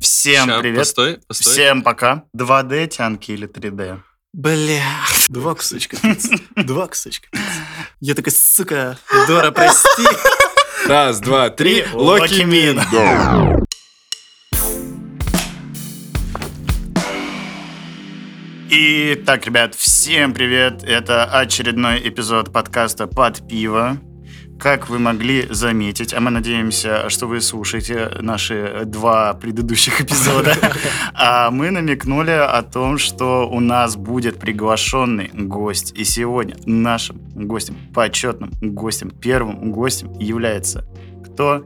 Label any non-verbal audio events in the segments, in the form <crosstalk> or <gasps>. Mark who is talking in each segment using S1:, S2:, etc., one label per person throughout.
S1: Всем
S2: Ща,
S1: привет.
S2: Постой, постой.
S1: Всем пока. 2D тянки или 3D?
S3: Бля, два кусочка пиццы. <laughs> Два кусочка пиццы. Я такая, сука, Дора, прости. <laughs>
S2: Раз, два, три. Локи Мин.
S1: И так, ребят, всем привет. Это очередной эпизод подкаста «Под пиво». Как вы могли заметить, а мы надеемся, что вы слушаете наши два предыдущих <laughs> эпизода, а мы намекнули о том, что у нас будет приглашенный гость. И сегодня нашим гостем, почетным гостем, первым гостем является кто?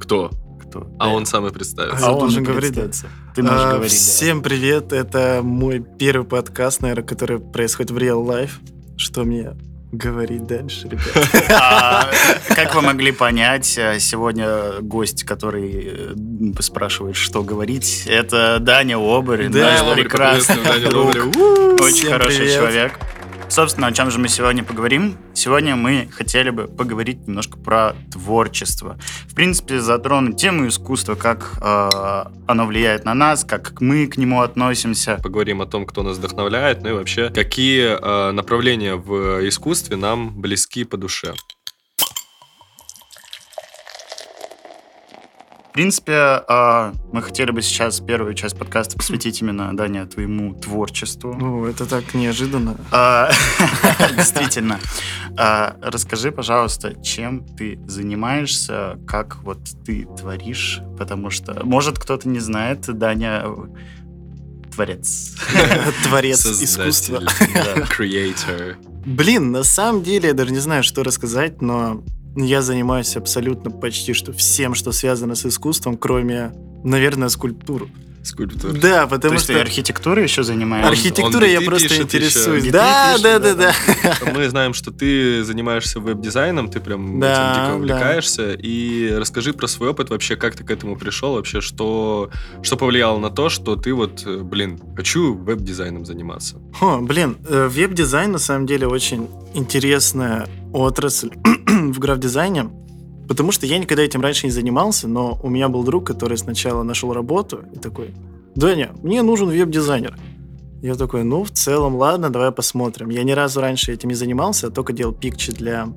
S2: Кто?
S1: Кто?
S2: А он сам и представится.
S3: А
S1: он
S3: должен говорить.
S1: Ты можешь
S3: А,
S1: говорить. да.
S3: Всем привет, это мой первый подкаст, наверное, который происходит в real life. Что мне говорить дальше, ребят? <laughs>
S1: А, как вы могли понять, э, сегодня гость, который э, спрашивает, что говорить, это Даня Оборин,
S3: Да,
S1: наш прекрасный друг,
S2: Лобаря.
S1: очень хороший
S3: привет.
S1: человек. Собственно, о чем же мы сегодня поговорим? Сегодня мы хотели бы поговорить немножко про творчество. В принципе, затронуть тему искусства, как э, оно влияет на нас, как мы к нему относимся.
S2: Поговорим о том, кто нас вдохновляет, ну и вообще, какие э, направления в искусстве нам близки по душе.
S1: В принципе, э, мы хотели бы сейчас первую часть подкаста посвятить именно, Даня, твоему творчеству.
S3: Ну, это так неожиданно.
S1: А, <laughs> Действительно. А, Расскажи, пожалуйста, чем ты занимаешься, как вот ты творишь, потому что, может, кто-то не знает, Даня творец. <laughs>
S3: Творец искусства.
S2: Creator.
S3: Блин, на самом деле я даже не знаю, что рассказать, но я занимаюсь абсолютно почти что всем, что связано с искусством, кроме, наверное, скульптур.
S2: Скульптор.
S3: Да,
S1: То
S3: потому
S1: есть ты
S3: что
S1: архитектурой еще занимаешься?
S3: архитектурой я просто
S2: пишет
S3: интересуюсь.
S1: еще.
S3: Да, да, да,
S1: да,
S3: да. <laughs>
S2: Мы знаем, что ты занимаешься веб-дизайном, ты прям
S3: Да,
S2: этим дико
S3: да.
S2: увлекаешься. И расскажи про свой опыт вообще, как ты к этому пришел, вообще, что, что повлияло на то, что ты вот, э, блин, хочу веб-дизайном заниматься.
S3: О, блин, э, веб-дизайн на самом деле очень интересная отрасль <clears throat> в граф-дизайне, потому что я никогда этим раньше не занимался, но у меня был друг, который сначала нашел работу и такой, Даня, мне нужен веб-дизайнер. Я такой, ну, в целом, ладно, давай посмотрим. Я ни разу раньше этим не занимался, а только делал пикчи для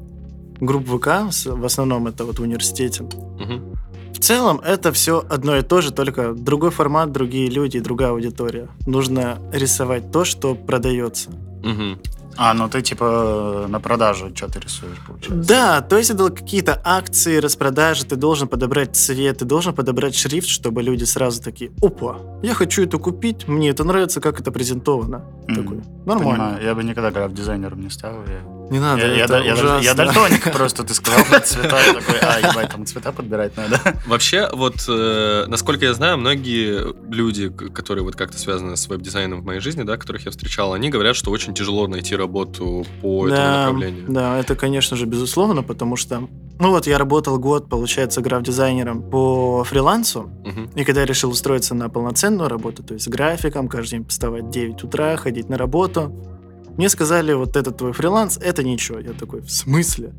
S3: групп ВК, в основном это вот в университете.
S2: Мгм.
S3: В целом, это все одно и то же, только другой формат, другие люди, другая аудитория. Нужно рисовать то, что продается.
S2: Мгм.
S1: А, ну ты типа на продажу что-то рисуешь, получается?
S3: Да, то есть это какие-то акции, распродажи, ты должен подобрать цвет, ты должен подобрать шрифт, чтобы люди сразу такие, опа, я хочу это купить, мне это нравится, как это презентовано.
S1: Мгм.
S3: Такой, нормально.
S1: Понимаю. Я бы никогда граф-дизайнером не стал. Я,
S3: Не надо,
S1: я,
S3: это
S1: я даже- я
S3: ужасно.
S1: дальтоник просто, ты сказал цвета, я такой, а, ебать, там цвета подбирать надо.
S2: Вообще, вот, э, насколько я знаю, многие люди, которые вот как-то связаны с веб-дизайном в моей жизни, да, которых я встречал, они говорят, что очень тяжело найти работу по этому
S3: да,
S2: направлению.
S3: да, это, конечно же, безусловно, потому что, ну вот я работал год, получается, граф-дизайнером по фрилансу,
S2: Мгм.
S3: И когда я решил устроиться на полноценную работу, то есть с графиком, каждый день вставать в 9 утра, ходить на работу, мне сказали, вот этот твой фриланс, это ничего. Я такой, в смысле?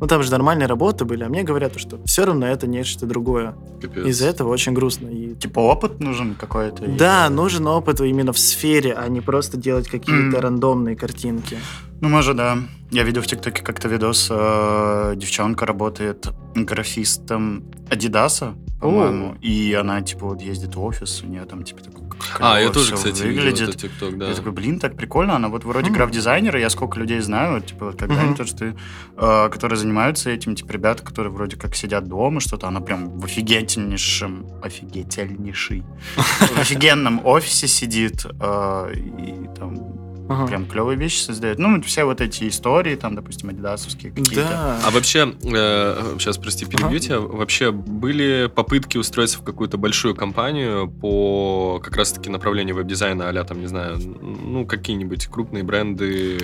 S3: Ну там же нормальные работы были, а мне говорят, что все равно это нечто другое.
S2: Капец.
S3: Из-за этого очень грустно. И
S1: Типа опыт нужен какой-то? и-
S3: да, нужен опыт именно в сфере, а не просто делать какие-то
S1: М.
S3: рандомные картинки.
S1: Ну, может, да. Я видел в ТикТоке как-то видос, э, девчонка работает графистом Адидаса, по-моему, и она, типа, вот ездит в офис, у нее там, типа, такой
S2: А, я тоже, кстати,
S1: выглядит.
S2: ТикТок, да.
S1: Я такой, блин, так прикольно. Она вот вроде
S3: М.
S1: граф-дизайнер, и я сколько людей знаю, вот, типа, вот как
S3: Мгм.
S1: Даня, то, что ты, э, которые занимаются этим, типа, ребята, которые вроде как сидят дома, что-то, она прям в офигительнейшем, офигительнейший, в офигенном офисе сидит, э, и там
S3: Ага.
S1: прям клевые вещи создает. Ну, все вот эти истории, там, допустим, адидасовские какие-то.
S3: Да.
S2: А вообще, сейчас, прости, перебью тебя, вообще были попытки устроиться в какую-то большую компанию по как раз-таки направлению веб-дизайна, а там, не знаю, ну, какие-нибудь крупные бренды?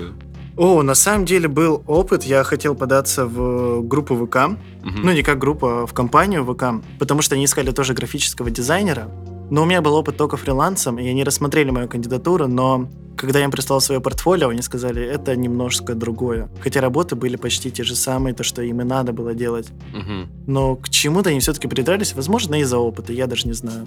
S3: О, на самом деле был опыт. Я хотел податься в группу ВК.
S2: Мгм.
S3: Ну, не как группа, а в компанию ВК, потому что они искали тоже графического дизайнера. Но у меня был опыт только фрилансом, и они рассмотрели мою кандидатуру, но когда я им прислал свое портфолио, они сказали, это немножко другое. Хотя работы были почти те же самые, то, что им и надо было делать.
S2: Мгм.
S3: Но к чему-то они все-таки придрались, возможно, из-за опыта, я даже не знаю.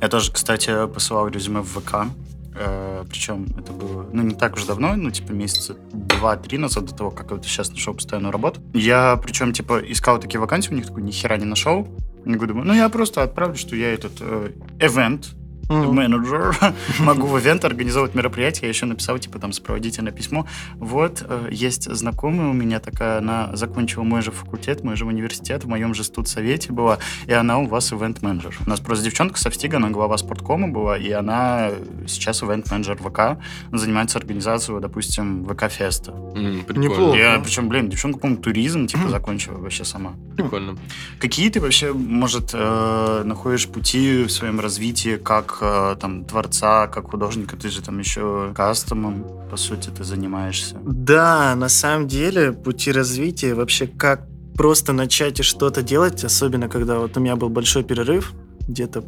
S1: Я тоже, кстати, посылал резюме в ВК. Э, причем это было, ну, не так уж давно, ну, типа, месяца два-три назад до того, как я вот сейчас нашел постоянную работу. Я, причем, типа, искал такие вакансии, у них такой ни хера не нашел. Я думаю, ну, я просто отправлю, что я этот э, event Менеджер, <laughs> могу в ивент организовывать мероприятия. Я еще написал, типа, там, сопроводительное письмо. Вот, э, есть знакомая у меня такая, она закончила мой же факультет, мой же университет, в моем же студсовете была, и она у вас ивент-менеджер. У нас просто девчонка со Встига, она глава спорткома была, и она сейчас ивент-менеджер ВК, занимается организацией, допустим, ВК-феста.
S2: Прикольно.
S3: Неплохо.
S1: Я, причем, блин, девчонка, по-моему, туризм, типа, <clears throat> закончила вообще сама.
S2: Прикольно.
S1: Какие ты вообще, может, э, находишь пути в своем развитии как э, там творца, как художника? Ты же там еще кастомом, по сути, ты занимаешься.
S3: Да, на самом деле пути развития вообще как просто начать и что-то делать, особенно когда вот у меня был большой перерыв, где-то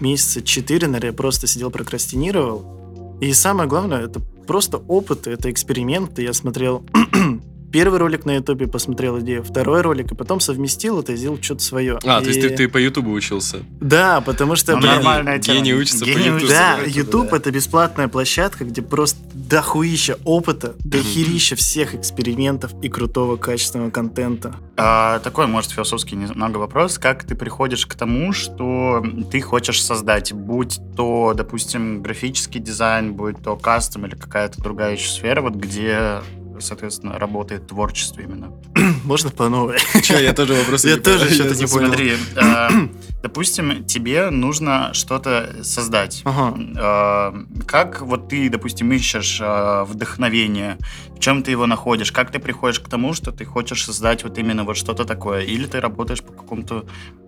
S3: месяца четыре, наверное, я просто сидел прокрастинировал. И самое главное, это просто опыт, это эксперименты. Я смотрел первый ролик на ютубе, посмотрел идею, второй ролик, и потом совместил это и сделал что-то свое.
S2: А, то есть ты,
S3: И-
S2: ты по Ютубу учился?
S3: Да, потому что...
S1: Ну,
S3: блин,
S1: нормальная тема.
S2: гений учится по
S1: Гений
S2: YouTube.
S1: учится
S3: Да,
S1: по YouTube да.
S3: это бесплатная площадка, где просто дохуища опыта, дохерища всех экспериментов и крутого качественного контента.
S1: А, такой, может, философский немного вопрос. Как ты приходишь к тому, что ты хочешь создать? Будь то, допустим, графический дизайн, будь то кастом или какая-то другая еще сфера, вот где соответственно, работает творчество именно. <clears throat>
S3: Можно по новой? <laughs>
S2: Че, я тоже вопросы
S3: Я
S2: не
S3: тоже что-то не понял.
S1: Смотри, э, <clears throat> допустим, тебе нужно что-то создать. Э, Как вот ты, допустим, ищешь э, вдохновение, в чем ты его находишь, как ты приходишь к тому, что ты хочешь создать вот именно вот что-то такое, или ты работаешь по какому-то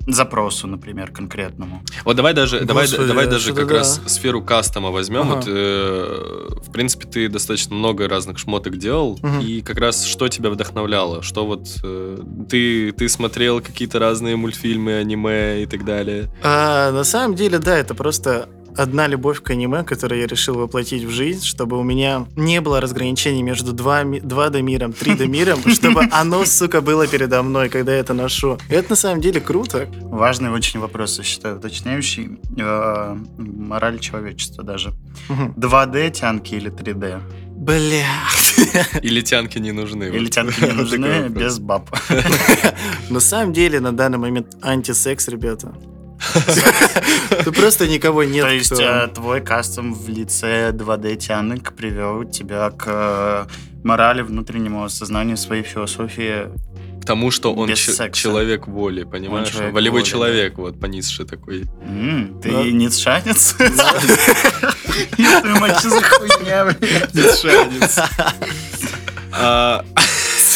S1: запросу, например, конкретному.
S2: Вот давай даже, давай, давай даже как раз сферу кастома возьмем. Вот, в принципе, ты достаточно много разных шмоток делал.
S3: Мгм.
S2: И как раз что тебя вдохновляло? Что вот э, ты, ты смотрел какие-то разные мультфильмы, аниме и так далее?
S3: А, на самом деле, да, это просто одна любовь к аниме, которую я решил воплотить в жизнь, чтобы у меня не было разграничений между 2, 2D миром, 3D миром, чтобы оно, сука, было передо мной, когда я это ношу. И это на самом деле круто.
S1: Важный очень вопрос, я считаю, уточняющий. Э, Мораль человечества даже.
S3: Мгм.
S1: 2D тянки или 3D?
S3: Бля.
S2: Или тянки не нужны?
S1: Или
S2: Вот.
S1: тянки не нужны без баб? <laughs>
S3: На самом деле, на данный момент антисекс, ребята. <laughs> Тут просто никого нет,
S1: То есть э, твой кастом в лице 2D тянок привел тебя к э, морали, внутреннему осознанию своей философии.
S2: Тому, что он
S1: секса.
S2: человек воли, понимаешь?
S1: человек
S2: Волевой
S1: воли,
S2: человек, вот, понизший такой.
S1: М, Ты
S3: Да.
S1: ницшанец? Твою <laughs> <laughs>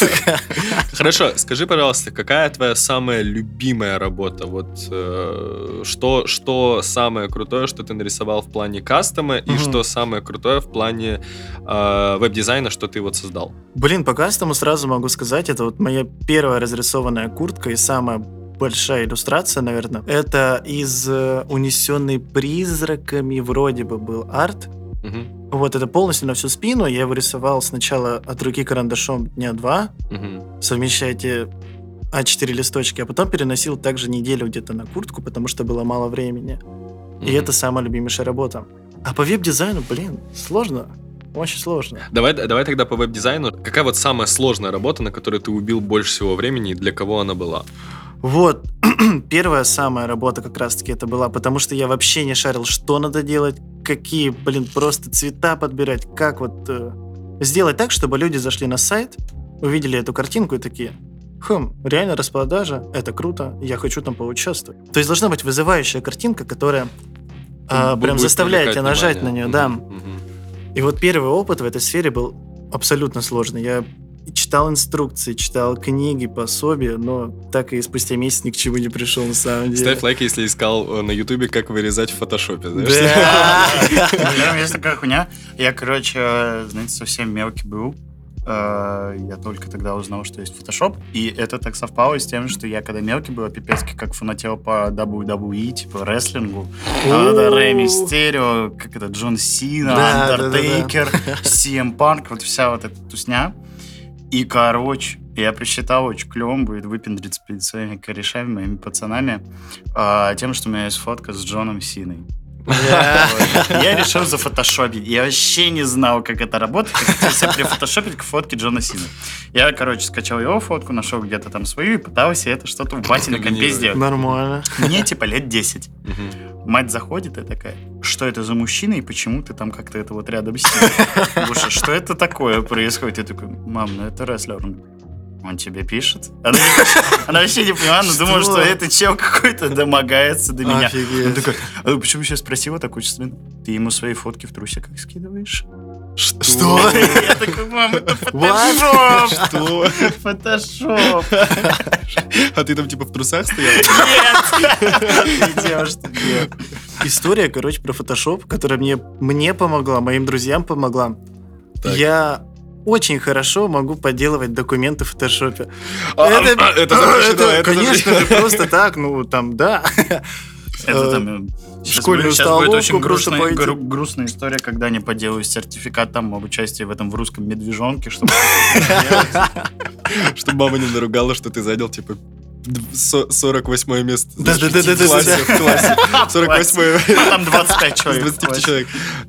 S1: мать, что за хуйня, блядь?
S2: А, Хорошо, скажи, пожалуйста, какая твоя самая любимая работа? Вот э, что, что самое крутое, что ты нарисовал в плане кастома, и что самое крутое в плане э, веб-дизайна, что ты вот создал?
S3: Блин, по кастому сразу могу сказать, это вот моя первая разрисованная куртка и самая большая иллюстрация, наверное. Это из э, «Унесенный призраками» вроде бы был арт.
S2: Мгм,
S3: Вот это полностью на всю спину. Я его рисовал сначала от руки карандашом дня два,
S2: мгм.
S3: совмещая эти А4 листочки, а потом переносил также неделю где-то на куртку, потому что было мало времени. И
S2: Мгм.
S3: это самая любимейшая работа. А по веб-дизайну, блин, сложно. Очень сложно.
S2: Давай, давай тогда по веб-дизайну. Какая вот самая сложная работа, на которой ты убил больше всего времени, и для кого она была?
S3: Вот, <clears throat> первая самая работа как раз-таки это была, потому что я вообще не шарил, что надо делать, какие, блин, просто цвета подбирать, как вот э, сделать так, чтобы люди зашли на сайт, увидели эту картинку и такие, хм, реально распродажа, это круто, я хочу там поучаствовать. То есть должна быть вызывающая картинка, которая
S2: Бу-
S3: прям заставляет тебя нажать на
S2: внимание.
S3: нее, да.
S2: Мгм.
S3: И вот первый опыт в этой сфере был абсолютно сложный. Я читал инструкции, читал книги, пособия, но так и спустя месяц ни к чему не пришел на самом деле.
S2: Ставь лайк, если искал э, на ютубе, как вырезать в фотошопе?
S3: Да.
S1: Бля, есть такая хуйня. Я, короче, знаете, совсем мелкий был. э, я только тогда узнал, что есть Photoshop. И это так совпало с тем, что я когда мелкий был, пипецкий как фанател по WWE, типа рестлингу. Там это Рэй Мистерио, как это, Джон Сина,
S3: Да, да, да, да.
S1: Андертейкер, CM Панк, вот вся вот эта тусня. И, короче, я просчитал, очень клевым будет выпендриться перед своими корешами, моими пацанами, а, тем, что у меня есть фотка с Джоном Синой. Я решил зафотошопить. Я вообще не знал, как это работает. Хотел себе прифотошопить к фотке Джона Сина. Я, короче, скачал его фотку, нашел где-то там свою и пытался это что-то в бате на компе сделать.
S3: Нормально.
S1: Мне типа лет 10.
S2: Мгм.
S1: Мать заходит и такая, что это за мужчина и почему ты там как-то это вот рядом с ним? Что это такое происходит? Я такой, мам, ну это рестлер. Он тебе пишет? Она, она вообще не поняла, но думала,
S3: Что?
S1: что это чел какой-то домогается до меня. Он
S3: Офигеть.
S1: такой, а почему сейчас спросила так очень странно? Ты ему свои фотки в трусиках скидываешь?
S3: Что?
S1: Я такой, мам, это фотошоп!
S2: Что?
S1: Фотошоп!
S2: А ты там типа в трусах стоял?
S1: Нет! Что.
S3: История, короче, про Photoshop, которая мне, мне помогла, моим друзьям помогла.
S2: Так.
S3: Я очень хорошо могу подделывать документы в фотошопе.
S2: А, а, это запрещено,
S3: это, <laughs>
S2: это
S3: конечно
S2: запрещено.
S3: же, просто так, ну, там, да.
S1: Это
S3: Э,
S1: там... э,
S3: школьную
S1: щас будет очень грустная, гру- грустная история, когда они поделают сертификат там об участии в этом в русском медвежонке, чтобы... <laughs>
S2: Чтобы мама не наругала, что ты занял, типа, д- со- 48 место.
S3: Да-да-да-да-да-да.
S2: В классе, в классе. <laughs> 48
S1: Ну, Там 25
S2: из
S1: человек.
S2: 25 человек.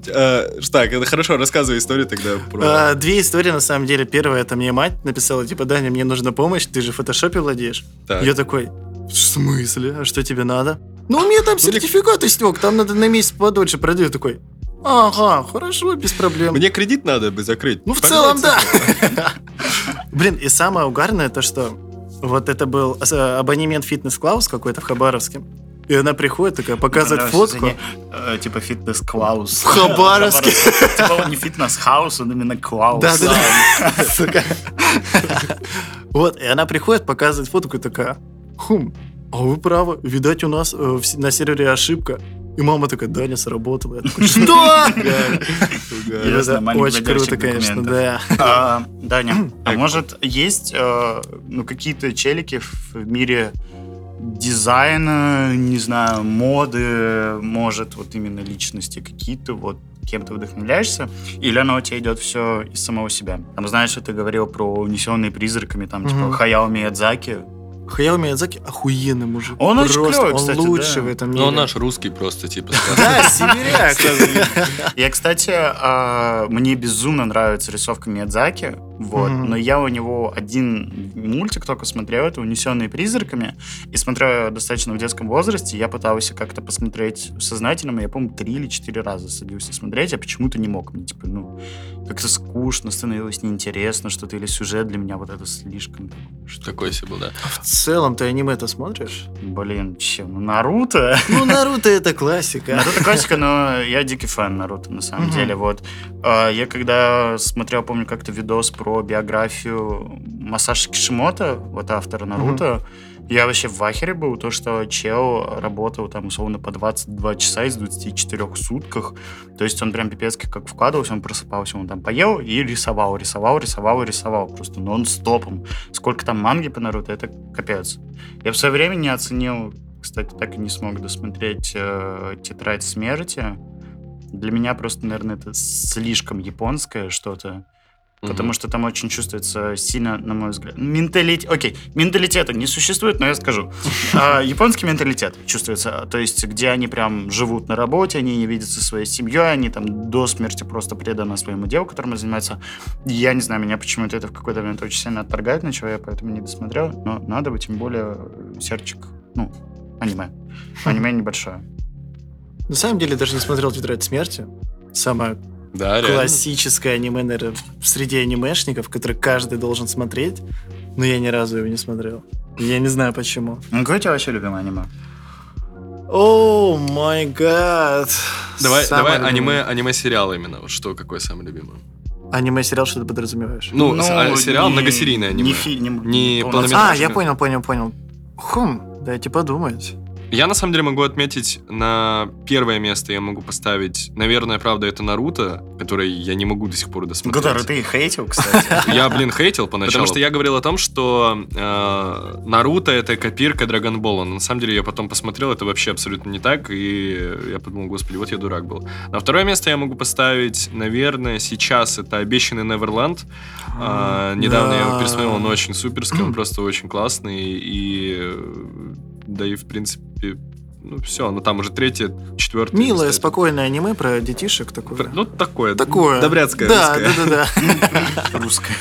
S2: А, Так, это хорошо, рассказывай историю тогда про...
S3: А, Две истории, на самом деле. Первая, это мне мать написала, типа, Даня, мне нужна помощь, ты же в фотошопе владеешь. Я такой, в смысле? А что тебе надо? Ну, у <laughs> меня там сертификат истек, там надо на месяц подольше пройти. Такой, ага, хорошо, без проблем.
S2: Мне кредит надо бы закрыть.
S3: Ну, в целом, да. <laughs> Блин, и самое угарное то, что вот это был э, абонемент фитнес-клаус какой-то в Хабаровске. И она приходит, такая, показывает фотку.
S1: не, э, Типа фитнес-клаус.
S3: В Хабаровске.
S1: Типа он не фитнес-хаус, он именно клаус.
S3: Да, да, да. Сука. Вот, и она приходит, показывает фотку и такая, хум, а вы правы, видать, у нас э, на сервере ошибка. И мама такая, Даня, сработала. Я такой, что? Очень круто, конечно, да.
S1: А, Даня, а может есть э, ну, какие-то челики в мире дизайна, не знаю, моды, может, вот именно личности какие-то, вот кем ты вдохновляешься, или оно у тебя идет все из самого себя? Там, знаешь, что ты говорил про унесенные призраками, там, типа,
S3: Мгм.
S1: Хаяо Миядзаки.
S3: Хаяо Миядзаки охуенный мужик.
S1: Он очень
S3: Просто,
S1: клёвый,
S3: Он
S1: кстати,
S3: лучший
S1: да.
S3: в этом
S2: Ну,
S3: мире.
S2: он наш русский просто, типа. <laughs>
S3: Да, сибиряк.
S1: Я, кстати, а, мне безумно нравится рисовка Миядзаки, вот,
S3: Мгм.
S1: но я у него один мультик только смотрел, это «Унесенные призраками», и смотрел достаточно в детском возрасте, я пытался как-то посмотреть сознательно, я, по-моему, три или четыре раза садился смотреть, а почему-то не мог, мне, типа, ну, как-то скучно становилось, неинтересно что-то, или сюжет для меня вот это слишком, что
S2: Такой себе был, да.
S3: В целом, ты аниме-то смотришь?
S1: блин, че, ну, Наруто?
S3: Ну, Наруто это классика.
S1: Наруто классика, но я дикий фан Наруто, на самом деле. Вот. А, Я когда смотрел, помню, как-то видос про биографию Масаши Кишимото, вот автора Наруто, я вообще в ахере был, то, что чел работал там условно по 22 часа из 24 сутках. То есть он прям пипецки как вкладывался, он просыпался, он там поел и рисовал, рисовал, рисовал, рисовал. Просто нон-стопом. Сколько там манги по Наруто, это капец. Я в свое время не оценил, кстати, так и не смог досмотреть э, «Тетрадь смерти». Для меня просто, наверное, это слишком японское что-то. Потому что там очень чувствуется сильно, на мой взгляд, менталитет. Окей, менталитета не существует, но я скажу. <laughs> А, Японский менталитет чувствуется, то есть где они прям живут на работе, они не видятся со своей семьей, они там до смерти просто преданы своему делу, которым они занимаются. Я не знаю, меня почему-то это в какой-то момент очень сильно отторгает, на я поэтому не досмотрел, но надо бы, тем более, э, серчик, ну, аниме. Аниме <laughs> небольшое.
S3: На самом деле, даже не смотрел «Тетрадь смерти». Самое
S2: Да, реально.
S3: классическое аниме, наверное, среди анимешников, который каждый должен смотреть, но я ни разу его не смотрел. Я не знаю почему.
S1: Ну, какое у тебя вообще любимое аниме?
S3: О май гад.
S2: Давай,
S3: Самое
S2: давай
S3: любимое.
S2: аниме, аниме-сериал именно. Вот Что, какой самый любимый?
S3: Аниме-сериал, что ты подразумеваешь?
S2: Ну, с- а, сериал
S1: не-
S2: многосерийное аниме.
S1: Не, фи- не,
S2: Не.
S3: А, я понял, понял, понял. Хм, дайте подумать.
S2: Я на самом деле могу отметить на первое место я могу поставить, наверное, правда, это Наруто, который я не могу до сих пор досмотреть.
S1: Гудар, ты их хейтил, кстати. <laughs>
S2: Я, блин, хейтил поначалу. Потому что я говорил о том, что э, Наруто это копирка Драгонбола. Но на самом деле я потом посмотрел, это вообще абсолютно не так. И я подумал, господи, вот я дурак был. На второе место я могу поставить, наверное, сейчас это обещанный Неверленд. Э, недавно я его пересмотрел, он очень суперский, он <clears throat> просто очень классный. И да и в принципе, ну все, ну там уже третье, четвертое.
S3: Милое,
S2: место.
S3: спокойное аниме про детишек такое.
S2: Ну, такое.
S3: Такое.
S2: Добряцкое.
S3: Да,
S2: русское.
S3: да, да, да. <laughs>
S1: Русская.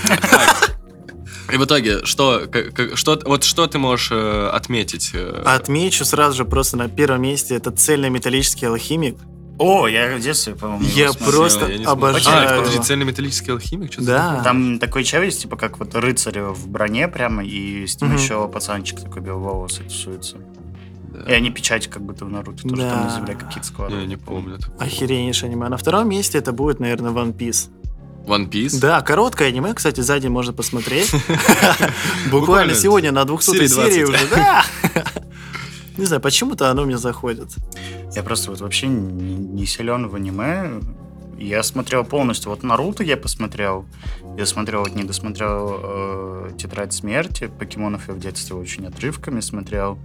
S2: И в итоге, что, к- к- что, вот что ты можешь э, отметить? э,
S3: Отмечу сразу же просто на первом месте это цельнометаллический алхимик.
S1: О, я в детстве, по-моему, его
S3: Я
S1: смотрел.
S3: просто
S2: я не смотрел.
S3: обожаю
S2: А, подожди,
S3: его.
S2: цельнометаллический алхимик? Что
S3: Да.
S1: Там такой чел есть, типа как вот рыцарь в броне прямо, и с ним
S3: Мгм.
S1: еще пацанчик такой беловолосый тусуется.
S2: Да.
S1: И они печать как будто в Наруто тоже
S3: Да.
S1: там на земле какие-то складывают.
S2: Я не помню. такого.
S3: Охереннейшее аниме. На втором месте это будет, наверное, One Piece.
S2: One Piece?
S3: Да, короткое аниме, кстати, сзади можно посмотреть. <laughs> Буквально
S2: Буквально
S3: сегодня на 200
S2: серии
S3: серии
S2: 20.
S3: уже, да. <laughs> Не знаю, почему-то оно мне заходит.
S1: Я просто вот вообще не, не силен в аниме. Я смотрел полностью. Вот Наруто я посмотрел. Я смотрел, вот не досмотрел э, Тетрадь смерти. Покемонов я в детстве очень отрывками смотрел.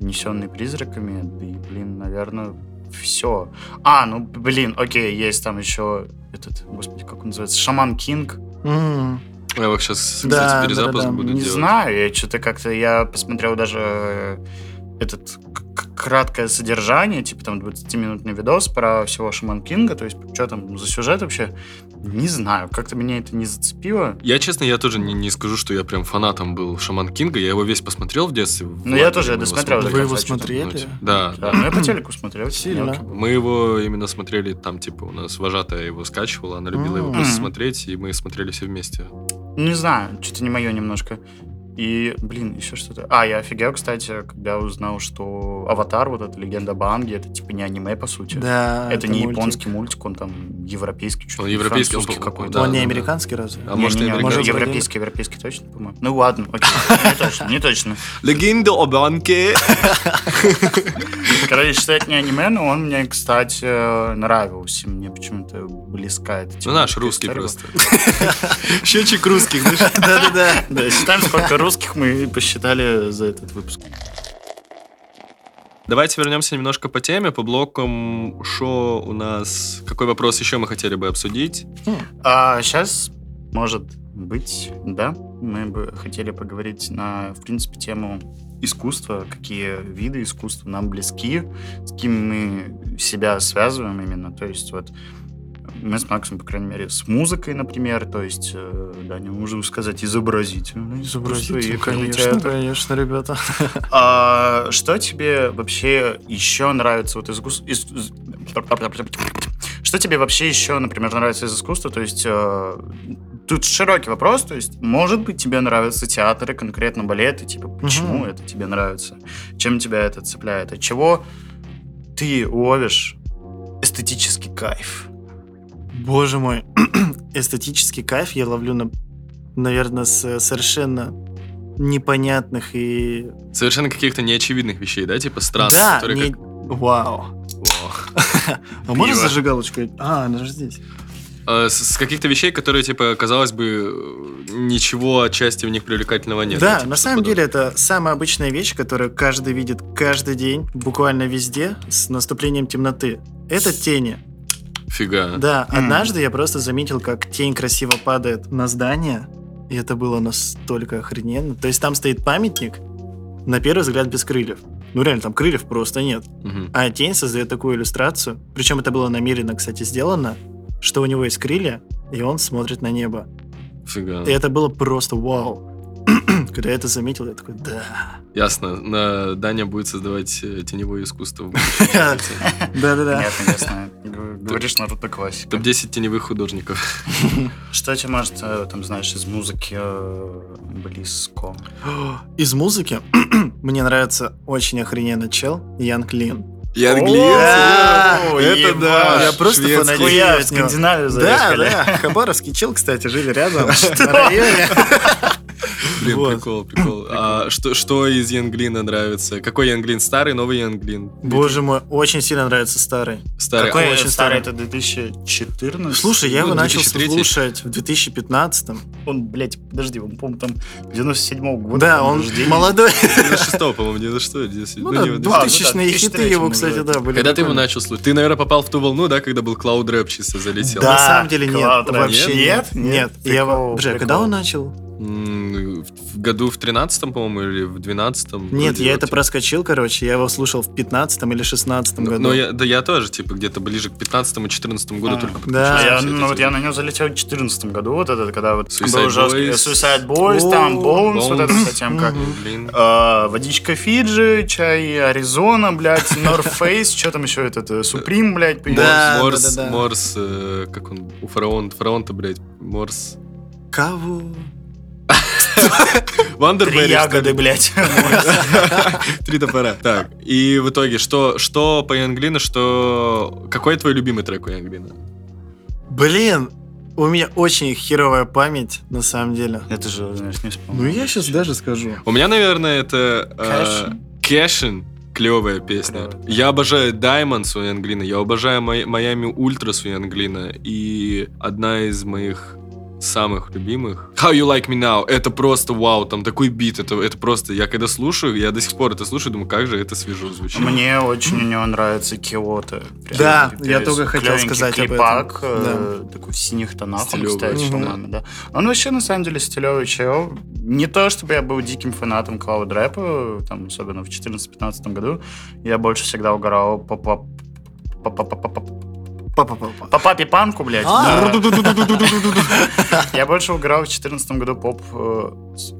S1: Несенный призраками. Да и, блин, наверное, все. А, ну, блин, окей, есть там еще этот, господи, как он называется? Шаман Кинг.
S3: М,
S2: Я его сейчас,
S3: Да,
S2: кстати, перезапуск
S3: да-да-да.
S2: буду
S1: Не
S2: делать.
S1: знаю, я что-то как-то, я посмотрел даже э, этот краткое содержание, типа там 20-минутный видос про всего Шаман Кинга, то есть что там за сюжет вообще, не знаю, как-то меня это не зацепило.
S2: Я, честно, я тоже не, не скажу, что я прям фанатом был Шаман Кинга. Я его весь посмотрел в детстве.
S1: Ну, я тоже, я
S2: его
S1: досмотрел
S2: смотрели.
S3: Вы его
S1: конца, что-то,
S3: смотрели?
S2: Да,
S1: Да, ну я по телеку смотрел.
S3: Сильно.
S1: мелкий.
S2: Мы его именно смотрели там, типа, у нас вожатая его скачивала, она любила его просто смотреть, и мы смотрели все вместе.
S1: Не знаю, что-то не мое немножко. И, блин, еще что-то. А, я офигел, кстати, когда узнал, что Аватар, вот эта легенда Банги, это типа не аниме, по сути.
S3: Да,
S1: это, не
S3: мультик.
S1: японский мультик, он там европейский, что-то
S2: Он европейский, он,
S1: какой-то.
S2: да,
S3: Он не
S2: да, да.
S3: американский разве?
S2: А может, и
S1: Не-не-не, он
S2: американский.
S3: Может,
S1: европейский, европейский точно, по-моему. Ну ладно, окей, не точно, не точно.
S2: Легенда о банке. <laughs>
S1: Короче, что это не аниме, но он мне, кстати, нравился. Мне почему-то близка эта
S2: Ну,
S1: тема.
S2: наш
S1: Такая
S2: русский просто. <laughs> Счетчик русских?
S3: Да-да-да.
S1: Да, считаем, сколько русских мы посчитали за этот выпуск.
S2: Давайте вернемся немножко по теме, по блокам. Что у нас... Какой вопрос еще мы хотели бы обсудить?
S1: А сейчас, может быть, да, мы бы хотели поговорить на, в принципе, тему искусства, какие виды искусства нам близки, с кем мы себя связываем именно. То есть вот мы с Максом, по крайней мере, с музыкой, например, то есть, э, да, не можем сказать, изобразительное искусство и
S3: Изобразительно, конечно, конечно, ребята. <laughs>
S1: А что тебе вообще еще нравится вот из искусства? Что тебе вообще еще, например, нравится из искусства? То есть э, тут широкий вопрос, то есть может быть тебе нравятся театры, конкретно балеты, типа почему
S3: Мгм.
S1: это тебе нравится? Чем тебя это цепляет? От чего ты ловишь эстетический кайф?
S3: Боже мой, <clears throat> эстетический кайф я ловлю, на, наверное, с совершенно непонятных и...
S2: Совершенно каких-то неочевидных вещей, да? Типа странных,
S3: да,
S2: которые
S3: не-
S2: как...
S3: Вау. А можно зажигалочку? А, она же здесь.
S2: А, С, каких-то вещей, которые, типа, казалось бы, ничего отчасти в них привлекательного нет.
S3: да,
S2: типа,
S3: на самом деле это самая обычная вещь, которую каждый видит каждый день, буквально везде, с наступлением темноты. Это тени.
S2: Фига.
S3: Да,
S1: М.
S3: однажды я просто заметил, как тень красиво падает на здание, и это было настолько охрененно. То есть там стоит памятник, на первый взгляд без крыльев. Ну реально, там крыльев просто нет. А тень создает такую иллюстрацию. Причем это было намеренно, кстати, сделано, что у него есть крылья, и он смотрит на небо.
S2: Фига.
S3: И это было просто вау. <clears throat> Когда я это заметил, я такой, да.
S2: Ясно. На... Даня будет создавать э, теневое искусство.
S3: Да-да-да.
S1: Ясно. Г- Говоришь, Наруто классика.
S2: Топ-10 теневых художников. <laughs>
S1: Что тебе, может, э, там, знаешь, из музыки э, близко? <gasps>
S3: Из музыки <clears throat> мне нравится очень охрененно чел Янг Лин.
S2: Я
S1: О,
S2: Это да.
S3: Я просто фанатею.
S1: Скандинавию
S3: Да, да. <laughs> Хабаровский чел, кстати, жили рядом. <laughs> на районе. <laughs>
S2: Блин,
S3: Вот.
S2: прикол, прикол. А что, что из Янглина нравится? Какой Янглин? Старый, новый Янглин?
S3: Боже мой, очень сильно нравится старый.
S2: Старый.
S1: Какой
S3: очень
S1: старый?
S3: старый.
S1: Это 2014?
S3: Слушай, я
S2: Ну,
S3: его начал
S2: 2003.
S3: слушать в 2015
S1: Он, блядь, подожди, он, по-моему, там 97-го года.
S3: Да, он
S1: рождения.
S3: молодой. <laughs>
S2: 96 по-моему, 96 97
S3: Ну
S2: ну,
S3: да,
S2: не-
S1: два.
S3: 2000-е хиты
S1: 2003
S3: его, кстати, да, были.
S2: Когда ты его начал слушать? Ты, наверное, попал в ту волну, да, когда был Cloud Rap чисто залетел?
S3: На самом деле нет,
S1: Cloud Rap.
S3: вообще
S1: Нет?
S3: нет. Я а
S1: прикол.
S3: когда он начал?
S2: В году в 13 по-моему, или в 12
S3: Нет, я это проскочил, короче, я его слушал в 15 или 16 году.
S2: Но я, да я тоже, типа, где-то ближе к 15-14 году
S1: А,
S2: только
S3: да.
S1: Я, ну,
S2: этой
S1: вот я
S2: теме.
S1: на него залетел в 2014 году, вот этот, когда вот
S2: Suicide
S1: был жесткий
S2: Boys.
S1: Suicide Boys, там
S3: О,
S1: Bones, вот эта
S2: Bones.
S1: вся темка.
S2: Блин.
S1: А, водичка Фиджи, чай Аризона, блядь, North Face, что там еще этот, э, Supreme, блядь, появился.
S3: Да,
S2: Морс. Морс, э, как он, у фараон, фараон-то, блядь, Морс.
S3: Кого? <laughs>
S2: Wonderberry,
S1: Три ягоды, блядь. <laughs>
S2: Три топора. Так, и в итоге, что, что по Yung Lean у, что... Какой твой любимый трек у Yung Lean а?
S3: Блин, у меня очень херовая память, на самом деле.
S1: Это же, знаешь, не вспомнил.
S3: Ну, я сейчас даже скажу.
S2: У меня, наверное, это... э.
S1: Cashin.
S2: Клевая песня. Я обожаю Diamonds у Yung Lean а, я обожаю Mi- Miami Ultras у Yung Lean а, и одна из моих самых любимых How You Like Me Now. Это просто вау, там такой бит, это, это просто, я когда слушаю, я до сих пор это слушаю, думаю, как же это свежо звучит.
S1: Мне очень у него нравится Киото. Прям
S3: Да,
S1: пипец.
S3: я только хотел сказать об этом.
S1: клипак, э, такой в синих тонах, он, кстати,
S2: очень,
S1: по-моему, да. Он вообще, на самом деле, стилевый чел. Не то, чтобы я был диким фанатом клауд рэпа, там, особенно в 2014-2015 году. Я больше всегда угорал по по по папе панку, блядь.
S3: А. <laughs>
S1: Я больше угорал в 2014 году поп э,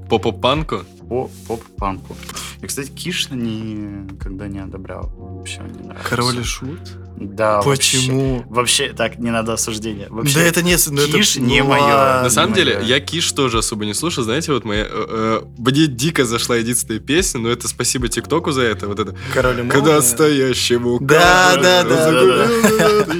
S2: Поп-панку?
S1: по поп-панку. И, кстати, Киш никогда не одобрял. Вообще не нравится.
S3: Король и шут?
S1: Да, вообще.
S3: Почему?
S1: Вообще, так, не надо осуждения. Вообще,
S3: Да это не... ну, это-
S1: Киш не
S3: ну,
S1: моё.
S3: ладно.
S2: На самом
S1: не
S2: деле, я Киш тоже особо не слушаю. Знаете, вот моя... э, э, Мне дико зашла единственная песня, но это спасибо ТикТоку за это. Вот это
S3: Король и
S2: Когда
S3: молния.
S2: настоящему
S3: Да, да, да,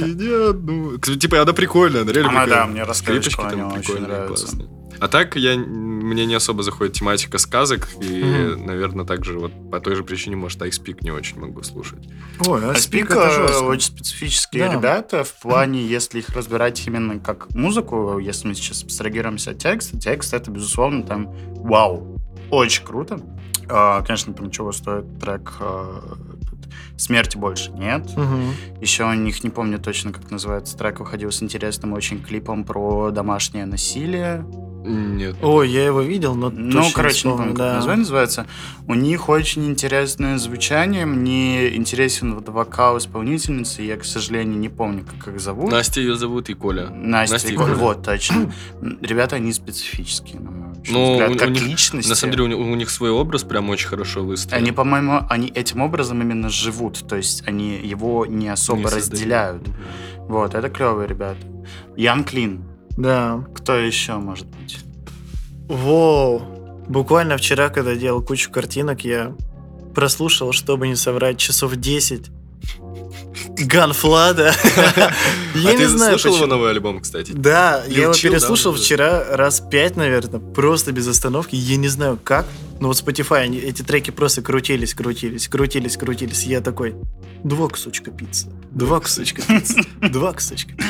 S2: не одну. Кстати, Типа, она прикольная, она реально
S1: Она, да, мне что
S2: там прикольные,
S1: нравится.
S2: классные. А так я, мне не особо заходит тематика сказок, и,
S3: Мгм.
S2: наверное, также вот по той же причине, может, Айспик не очень могу слушать.
S3: Ой, а
S1: Спик
S3: спик это жестко.
S1: очень специфические
S3: Да.
S1: ребята в <laughs> плане, если их разбирать именно как музыку, если мы сейчас абстрагируемся от текста, текст это, безусловно, там вау, очень круто. А, конечно, там чего стоит трек тут «Смерти больше нет».
S3: Мгм.
S1: Еще у них, не помню точно, как называется, трек выходил с интересным очень клипом про домашнее насилие.
S2: Нет.
S3: Ой, я его видел, но
S1: Ну,
S3: точно
S1: короче, не помню, как
S3: да.
S1: название называется. У них очень интересное звучание. Мне интересен вот вокал исполнительницы. Я, к сожалению, не помню, как их зовут.
S2: Настя ее зовут и Коля.
S1: Настя,
S2: Настя
S1: и Коля.
S2: Коля.
S1: Вот, точно. Ребята, они специфические, на мой
S2: Ну,
S1: взгляд,
S2: у- у
S1: как
S2: них,
S1: личности.
S2: На самом деле, у, у них свой образ прям очень хорошо выстроен.
S1: Они, по-моему, они этим образом именно живут. То есть они его не особо
S2: Не создают.
S1: разделяют. Вот, это клевые ребята. Ян Клин.
S3: Да.
S1: Кто еще может быть?
S3: Воу. Буквально вчера, когда делал кучу картинок, я прослушал, чтобы не соврать, часов 10 Ганфлада. <laughs> <laughs> Я
S2: а
S3: не знаю,
S2: слушал его новый альбом, кстати?
S3: Да, я его переслушал вчера раз пять, наверное, просто без остановки. Я не знаю как, но вот Spotify, эти треки просто крутились, крутились, крутились, крутились. Я такой, два кусочка пиццы, два кусочка пиццы, два кусочка пиццы.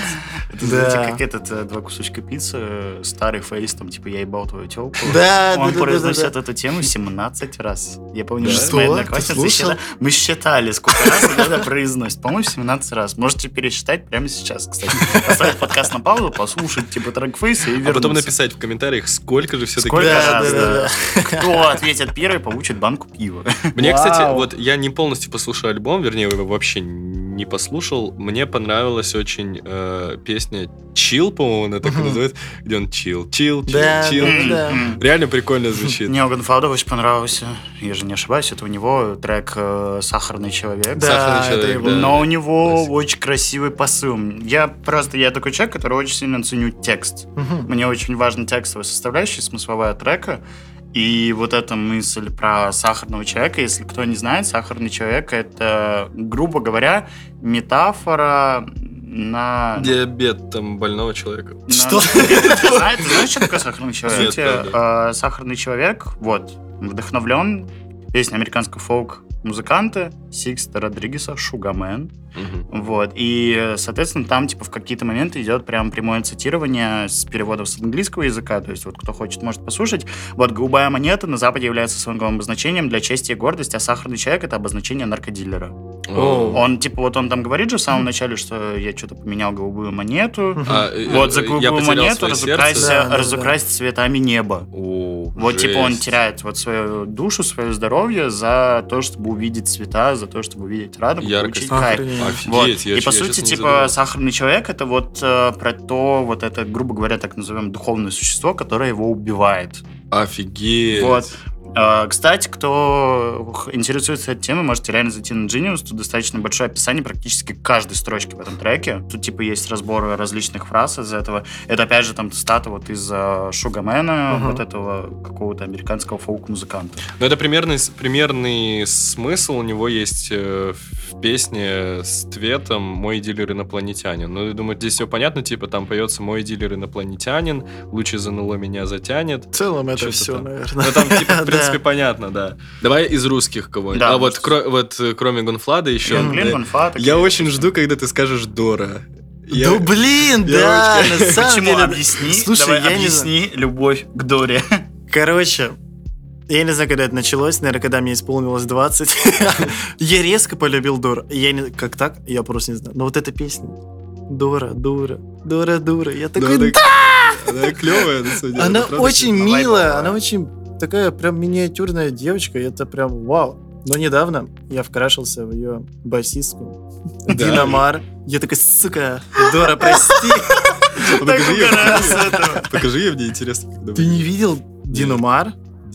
S1: Это,
S3: Да.
S1: знаете, как этот э, два кусочка пиццы, э, старый фейс, там, типа, я ебал твою телку.
S3: Да, да,
S1: Он
S3: да, да,
S1: произносит
S3: да.
S1: эту тему 17 раз. Я помню, что с моей
S3: Что?
S1: одноклассницей
S3: Ты слушал?
S1: считали- мы считали, сколько раз это произносит. По-моему, 17 раз. Можете пересчитать прямо сейчас, кстати. Поставить подкаст на паузу, послушать, типа, трек фейса и
S2: А
S1: вернуться.
S2: потом написать в комментариях, сколько же все-таки...
S1: Сколько
S3: Да,
S1: раз,
S3: да, да,
S1: да. Кто ответит первый, получит банку пива.
S2: Мне, кстати, вот я не полностью послушал альбом, вернее, его вообще не послушал. Мне понравилась очень э, песня Chill, по-моему, она так и называется, где он chill, chill, chill,
S3: Да,
S2: chill.
S3: да, да.
S2: Реально прикольно звучит.
S1: Мне Ганфаудер очень понравился. Я же не ошибаюсь, это у него трек э, «Сахарный человек».
S3: Да,
S2: Сахарный
S3: это
S2: человек,
S3: его.
S2: да.
S1: Но у него
S2: Классика.
S1: очень красивый посыл. Я просто, я такой человек, который очень сильно ценю текст.
S3: Мгм.
S1: Мне очень важна текстовая составляющая, смысловая трека. И вот эта мысль про сахарного человека, если кто не знает, сахарный человек это, грубо говоря, метафора на...
S2: Диабет там больного человека.
S1: на-
S3: Что?
S1: Ты знаешь, ты знаешь, что такое сахарный человек? Э, Сахарный человек, вот, вдохновлен песня американского фолк-музыканта Сикста Родригеса «Шугамен».
S2: Мгм.
S1: Вот. И, соответственно, там, типа, в какие-то моменты идет прям прямое цитирование с переводом с английского языка. То есть, вот кто хочет, может послушать. Вот, голубая монета на Западе является слонговым обозначением для чести и гордости, а сахарный человек — это обозначение наркодилера.
S2: О.
S1: Он, типа, вот он там говорит же в самом начале, что я что-то поменял голубую монету.
S2: А, э,
S1: Вот за
S2: я
S1: голубую монету
S3: да,
S1: разукрасить цветами неба.
S2: О,
S1: Вот, типа, он теряет вот свою душу, свое здоровье за то, чтобы увидеть цвета, за то, чтобы увидеть радугу,
S2: Яркость.
S1: получить.
S2: Офигеть,
S1: Вот.
S2: я
S1: и по
S2: я
S1: сути, типа, сахарный человек это вот э, про то, вот это, грубо говоря, так назовем духовное существо, которое его убивает.
S2: Офигеть.
S1: Вот. Э, Кстати, кто интересуется этой темой, можете реально зайти на Genius. Тут достаточно большое описание практически каждой строчки в этом треке. Тут, типа, есть разборы различных фраз из этого. Это, опять же, там цитата вот из Шугамена,
S3: Мгм.
S1: вот этого какого-то американского фолк-музыканта.
S2: Ну, это примерный, примерный смысл у него есть э, в песне с Тветом «Мой дилер инопланетянин». Ну, я думаю, здесь все понятно, типа, там поется «Мой дилер инопланетянин», «Лучи ЗНЛО меня затянет».
S3: В целом это все,
S2: там.
S3: наверное.
S2: Ну, там, типа, в <laughs>
S3: Да.
S2: Принципе, понятно, да. Давай из русских кого-нибудь.
S1: Да,
S2: а вот, кро- вот э, кроме Гонфлада еще...
S1: Блин, блин,
S2: э,
S1: Гонфа, такие
S2: Я очень жду, когда ты скажешь «Дора». Я-
S3: Да блин,
S2: я
S3: да,
S2: очень-
S3: на самом
S1: Почему?
S3: деле.
S1: Объясни,
S3: Слушай,
S1: давай,
S3: я не знаю.
S1: объясни любовь к Доре. <laughs>
S3: Короче, я не знаю, когда это началось, наверное, когда мне исполнилось 20. <laughs> я резко полюбил Дора. Я не... Как так? Я просто не знаю. Но вот эта песня. Дора, Дора, Дора, Дура. Я
S2: Да,
S3: такой,
S2: она- Она клевая, на самом деле.
S3: Она очень милая, она очень такая прям миниатюрная девочка, и это прям вау. Но недавно я вкрашился в ее басистку. Динамар. Я такой, сука, Дора, прости. <laughs>
S2: Покажи ее, мне интересно.
S3: Ты не видел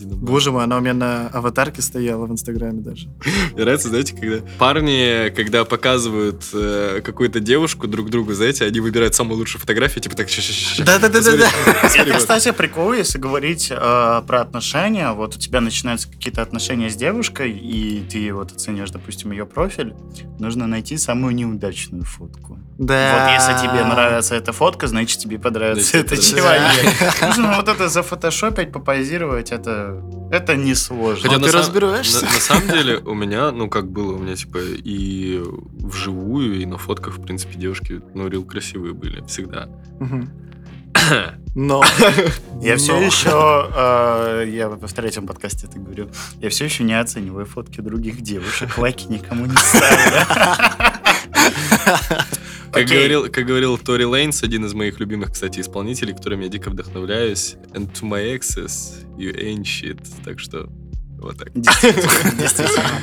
S3: Динамар. Боже мой, она у меня на аватарке стояла в Инстаграме даже.
S2: Мне нравится, знаете, когда парни, когда показывают э, какую-то девушку друг другу, знаете, они выбирают самую лучшую фотографию, типа так.
S3: Да-да-да-да-да.
S1: Это, кстати, прикол, если говорить э, про отношения. Вот у тебя начинаются какие-то отношения с девушкой, и ты вот оценишь, допустим, ее профиль. Нужно найти самую неудачную фотку.
S3: Да.
S1: Вот если тебе нравится эта фотка, значит тебе понравится
S2: Значит,
S1: этот человек. Нужно вот это зафотошопить, попозировать, это, это несложно.
S3: Хотя-
S2: на
S3: ты
S2: сам-
S3: разбираешься?
S2: На, на самом деле, у меня, ну, как было, у меня, типа, и вживую, и на фотках, в принципе, девушки, ну, рил красивые были всегда. <coughs>
S3: Но. <coughs>
S1: Я все еще, э, я в третьем подкасте это говорю, я все еще не оцениваю фотки других девушек, лайки никому не ставлю. <laughs>
S2: Как
S1: Окей.
S2: говорил, как говорил Тори Лейнс, один из моих любимых, кстати, исполнителей, которым я дико вдохновляюсь. And to my exes, you ain't shit. Так что, вот так.
S1: Действительно, <laughs> действительно.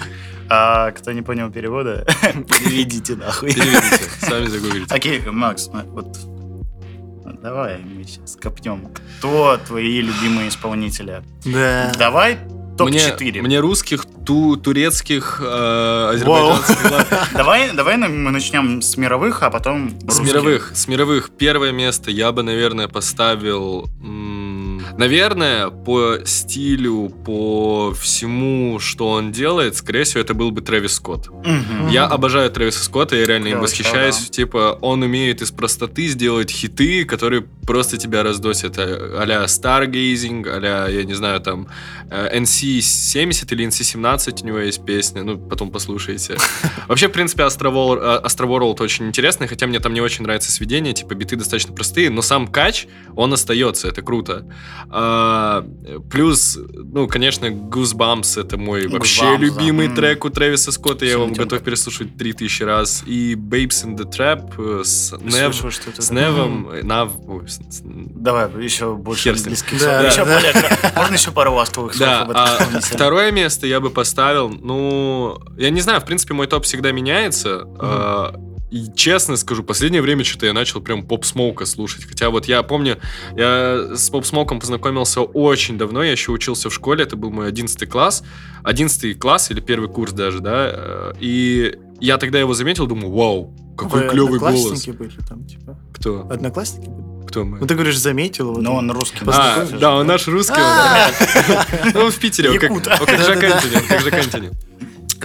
S1: А кто не понял перевода, <laughs> переведите нахуй.
S2: Переведите, сами <laughs> загуглите.
S1: Окей, Макс, ну, вот давай мы сейчас копнем. Кто твои любимые исполнители?
S3: Да.
S1: Давай топ-4.
S2: мне русских, ту, турецких, э, азербайджанских. <laughs>
S1: Давай, давай мы начнем с мировых, а потом
S2: С мировых, с мировых первое место я бы, наверное, поставил, м, наверное, по стилю, по всему, что он делает, скорее всего, это был бы Трэвис Скотт.
S1: Мгм.
S2: Я обожаю Трэвиса Скотта, я реально им восхищаюсь.
S1: чел,
S2: Типа, он умеет из простоты сделать хиты, которые просто тебя раздосят. А- А-ля Stargazing, а-ля, я не знаю, там, э, NC-70 или NC-17 у него есть песня, ну, потом послушайте. <laughs> Вообще, в принципе, э, Astroworld очень интересный, хотя мне там не очень нравится сведение, типа, биты достаточно простые, но сам кач, он остается, это круто. А, Плюс, ну, конечно, Goosebumps это мой вообще
S1: Goosebumps, да.
S2: любимый
S1: М.
S2: трек у Трэвиса Скотта, я его готов переслушать 3000 раз. И Babes in the Trap э, с Нев, с. Невом, э, Нав...
S1: Давай, еще больше английских
S3: Да,
S1: слов. Еще
S3: да.
S1: более- Можно еще пару ласковых слов
S2: Да,
S1: об этом
S2: а второе место я бы поставил, ну, я не знаю, в принципе, мой топ всегда меняется. а, И честно скажу, последнее время что-то я начал прям поп-смоука слушать. Хотя вот я помню, я с поп-смоком познакомился очень давно, я еще учился в школе, это был мой 11 класс. 11 класс или первый курс даже, да. э, И я тогда его заметил, думаю, вау, какой
S3: Вы
S2: клевый голос.
S3: были там, типа?
S2: Кто?
S3: Одноклассники были?
S2: Кто мы?
S3: Ну, ты говоришь, заметил его.
S1: Но он русский.
S2: А,
S3: познакомишь?
S2: да, он наш русский. он,
S3: А, <laughs>
S2: Ну, он в Питере, он как,
S1: Якут.
S2: он как Жак
S3: Да-да-да.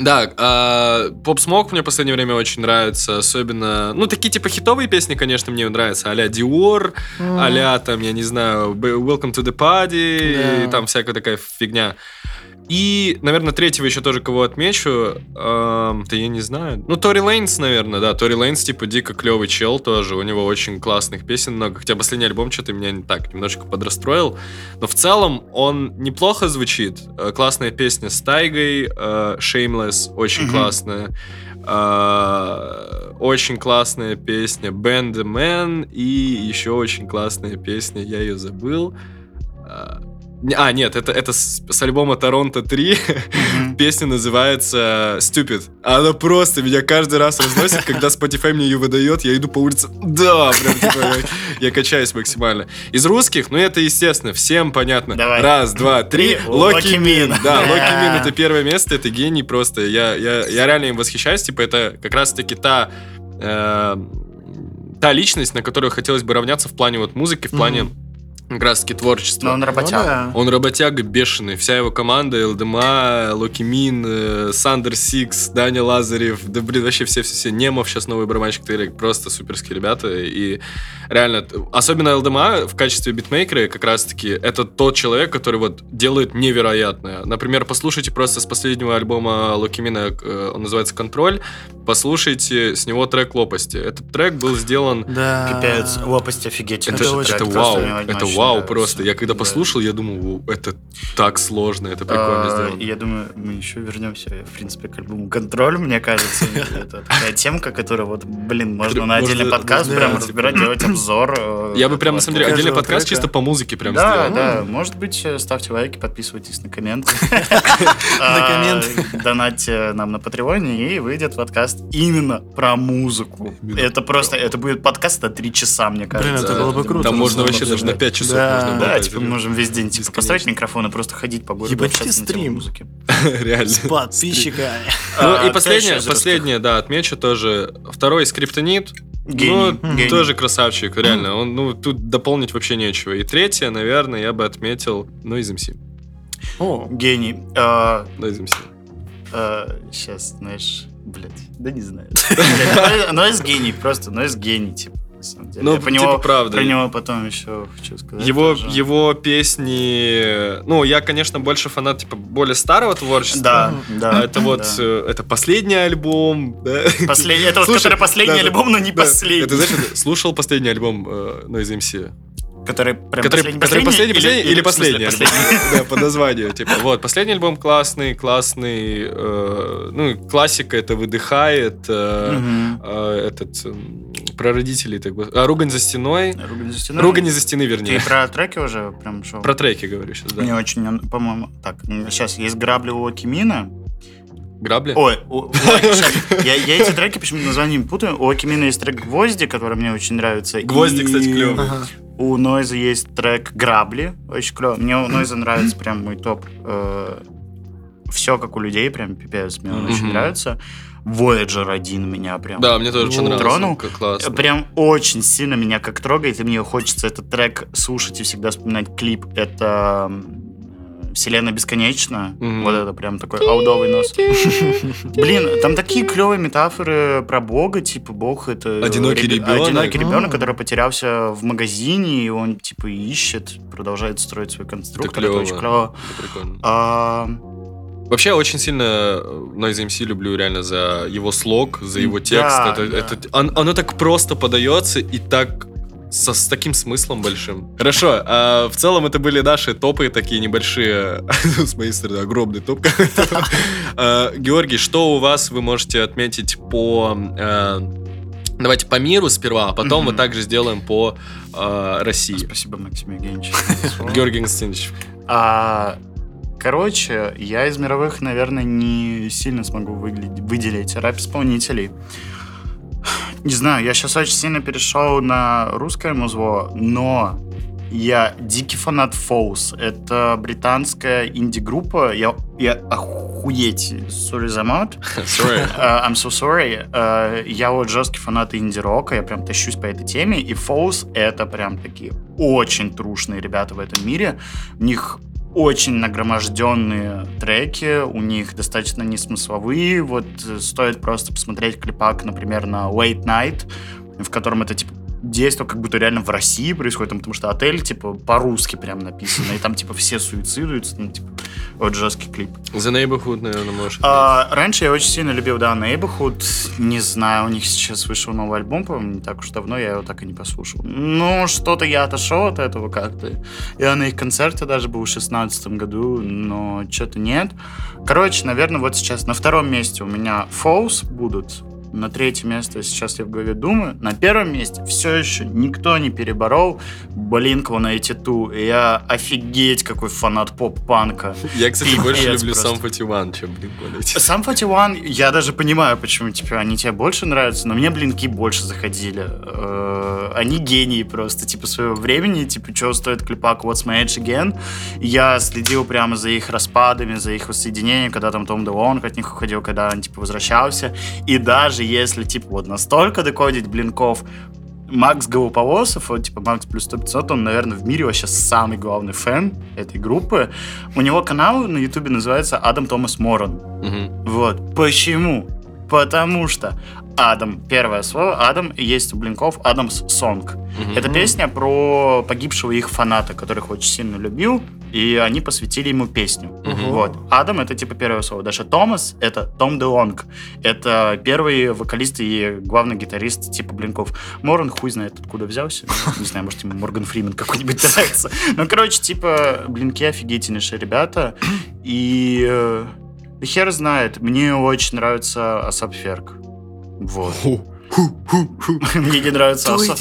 S2: Да, а, Pop Smoke мне в последнее время очень нравится, особенно, ну, такие типа хитовые песни, конечно, мне нравятся, а-ля Dior,
S3: М.
S2: а там, я не знаю, Welcome to the Party,
S3: Да.
S2: и там всякая такая фигня. И, наверное, третьего еще тоже кого отмечу, эм, да я не знаю. Ну, Тори Лейнс, наверное, да. Тори Лейнс, типа, дико клевый чел тоже. У него очень классных песен много. Хотя последний альбом что-то меня не так немножко подрастроил. Но в целом он неплохо звучит. Э, Классная песня с Тайгой, э, Shameless, очень
S1: Мгм.
S2: классная. Э, Очень классная песня Band the Man и еще очень классная песня, я ее забыл. А, нет, это, это с, с альбома Торонто 3.
S1: Мгм. <laughs>
S2: Песня называется Stupid. Она просто меня каждый раз разносит, когда Spotify мне ее выдает, я иду по улице. Да, прям типа, я, я качаюсь максимально. Из русских, ну это естественно, всем понятно.
S1: Давай.
S2: Раз, два, три. Локи Мин. Да, <laughs> Локи. Мин это первое место, это гений просто. Я, я, я реально им восхищаюсь. Типа это как раз-таки та э, та личность, на которую хотелось бы равняться в плане вот музыки, в плане как раз-таки творчества.
S1: Но он
S3: Ну
S1: работяга.
S3: да.
S2: Он работяга бешеный. Вся его команда, ЛДМА, Локимин, э, Сандер Сикс, Даня Лазарев, да блин, вообще все-все-все. Немов сейчас новый барабанщик Тырик. Просто суперские ребята. И реально, особенно ЛДМА в качестве битмейкера как раз-таки это тот человек, который вот делает невероятное. Например, послушайте просто с последнего альбома Локимина, э, он называется «Контроль», послушайте с него трек «Лопасти». Этот трек был сделан
S3: Да.
S1: Пипец, лопасть офигеть.
S2: это,
S3: Это
S2: это,
S3: очень-
S2: это вау, это
S1: очень
S2: вау просто. Я когда
S1: Да.
S2: послушал, я думал, «Воу, это так сложно, это прикольно
S1: А,
S2: сделано.
S1: и Я думаю, мы еще вернемся, в принципе, к альбому «Контроль», мне кажется. Это такая темка, которая вот, блин, можно на отдельный подкаст
S3: да,
S1: прям
S3: типа.
S1: разбирать, делать <clears throat> обзор. э,
S2: Я бы прям, на самом деле, отдельный подкаст чисто по музыке прям
S1: Да,
S2: сделал.
S1: да, может быть, э, ставьте лайки, подписывайтесь на комменты. <laughs>
S3: На коммент.
S1: А, Донатьте нам на Патреоне, и выйдет подкаст именно про музыку. Это просто, это будет подкаст на три часа, мне кажется.
S3: это было бы круто.
S2: Там можно вообще даже на. 5 часов
S3: Да.
S2: можно
S1: Да,
S2: болтать.
S1: типа мы можем весь день типа, поставить микрофон и просто ходить по городу.
S3: Ебать,
S1: тему
S3: стрим.
S1: музыки. <laughs>
S2: Реально.
S3: С подписчиками. <laughs>
S2: Ну
S1: А,
S2: и последнее,
S1: из
S2: последнее, да, отмечу тоже. Второй скриптонит.
S1: Гений,
S2: Ну,
S1: гений.
S2: тоже красавчик, реально. Он, ну, тут дополнить вообще нечего. И третье, наверное, я бы отметил, ну, из МС.
S3: О,
S1: Гений. А,
S2: Ну, из МС.
S1: сейчас, знаешь, блядь, да не знаю. <laughs> Блядь, Нойз гений, просто Нойз гений, типа, самом деле.
S2: Ну,
S1: Я про
S2: типа,
S1: него-
S2: правда.
S1: Про него потом еще хочу сказать.
S2: Его,
S1: тоже.
S2: его песни... Ну, я, конечно, больше фанат, типа, более старого творчества.
S1: Да, да.
S2: А это вот,
S1: да.
S2: э, это последний альбом, да?
S1: Последний, это вот который последний
S2: да, да,
S1: альбом, но не
S2: да.
S1: последний.
S2: Это, знаешь, слушал последний альбом э, Noise MC?
S1: Который прям
S2: Который, который последний, последний или,
S1: смысле
S2: последний? альбом? <laughs> Да, по названию, типа. Вот, последний альбом классный, классный. э, ну, классика это выдыхает. э, э, этот м, про родителей так а, ругань за стеной.
S1: Ругань за стеной.
S2: Ругань за стены,
S1: Ты
S2: вернее.
S1: про треки уже прям шел?
S2: Про треки говорю сейчас,
S1: Мне
S2: да.
S1: очень, он, по-моему, так, сейчас есть грабли у Окимина.
S2: Грабли?
S1: Ой, у- у- щас, я, я эти треки почему-то названием путаю. У Окимина есть трек «Гвозди», который мне очень нравится.
S2: «Гвозди»,
S1: и
S2: кстати, клёвый.
S3: ага.
S1: У Нойза есть трек «Грабли», очень клево. Мне у Нойза нравится прям мой топ. все как у людей, прям пипец, мне он очень нравится. Voyager 1 меня прям
S2: Да, мне тоже очень
S3: Ну,
S2: нравится.
S1: тронул.
S2: Как классно.
S1: Прям очень сильно меня как трогает, и мне хочется этот трек слушать и всегда вспоминать клип. Это Вселенная бесконечна.
S2: Мгм.
S1: Вот это прям такой аудовый нос. Блин, там такие клевые метафоры про Бога, типа Бог это
S2: Одинокий
S1: ребе-
S2: ребенок.
S1: одинокий ребенок, который потерялся в магазине, и он типа ищет, продолжает строить свой конструктор. Это,
S2: клёво.
S1: очень клево.
S2: Это прикольно.
S1: А,
S2: Вообще, я очень сильно э, Noise MC люблю реально за его слог, за его текст.
S1: Да,
S2: это,
S1: да.
S2: это- он- оно так просто подается и так со, с таким смыслом большим. Хорошо, а в целом это были наши топы, такие небольшие, <laughs> с моей стороны, огромный топ. <laughs> А, Георгий, что у вас вы можете отметить по... э, Давайте по миру сперва, а потом мы также сделаем по э, России.
S1: спасибо, Максим Евгеньевич. <laughs>
S2: Георгий Константинович.
S1: А, короче, я из мировых, наверное, не сильно смогу выглядеть, выделить рэп-исполнителей. Не знаю, я сейчас очень сильно перешел на русское музло, но я дикий фанат Фоус. Это британская инди-группа. Я, я охуеть. Sorry за мат. <laughs>
S2: Sorry.
S1: Uh, <laughs> I'm so sorry. Uh, я вот жесткий фанат инди-рока, я прям тащусь по этой теме, и Фоус — это прям такие очень трушные ребята в этом мире. У них очень нагроможденные треки, у них достаточно несмысловые. Вот э, стоит просто посмотреть клипак, например, на Late Night, в котором это типа действие как будто реально в России происходит, там, потому что отель, типа, по-русски прям написано, и там, типа, все суицидуются, ну, типа, вот жесткий клип.
S2: The Neighborhood, наверное, можешь.
S1: А, раньше я очень сильно любил, да, Neighborhood, не знаю, у них сейчас вышел новый альбом, по-моему, не так уж давно, я его так и не послушал. Ну, что-то я отошел от этого как-то. Я на их концерте даже был в шестнадцатом году, но что-то нет. Короче, наверное, вот сейчас на втором месте у меня Falls будут, на третье место сейчас я в голове думаю. На первом месте все еще никто не переборол Blink-182. И я офигеть какой фанат поп-панка.
S2: Я, кстати,
S1: Пипец
S2: больше люблю
S1: просто.
S2: сам 41, чем Blink-182.
S1: Сам 41, я даже понимаю, почему типа, они тебе больше нравятся, но мне блинки больше заходили. Э, Они гении просто, типа, своего времени, типа, что стоит клипак What's My Age Again. Я следил прямо за их распадами, за их воссоединением, когда там Том Делонг от них уходил, когда он, типа, возвращался. И даже если, типа, вот настолько докодить блинков, Макс Голополосов, вот, типа Макс плюс 100 500, он, наверное, в мире вообще самый главный фэн этой группы. У него канал на ютубе называется Адам Томас Морон.
S2: Мгм.
S1: Вот. Почему? Потому что Адам, первое слово, Адам, есть у Блинков Адамс Сонг. Это песня про погибшего их фаната, которых очень сильно любил, и они посвятили ему песню.
S2: Мгм.
S1: Вот. Адам это типа первое слово. Дальше Томас это Том Де Лонг. Это первый вокалист и главный гитарист типа Блинков. Моран хуй знает откуда взялся. <laughs> Не знаю, может ему Морган Фримен какой-нибудь нравится. Ну, короче, типа Блинки офигительнейшие ребята. И э, хер знает, мне очень нравится Асап Ферк. Вот. Мне не нравится
S3: A$AP...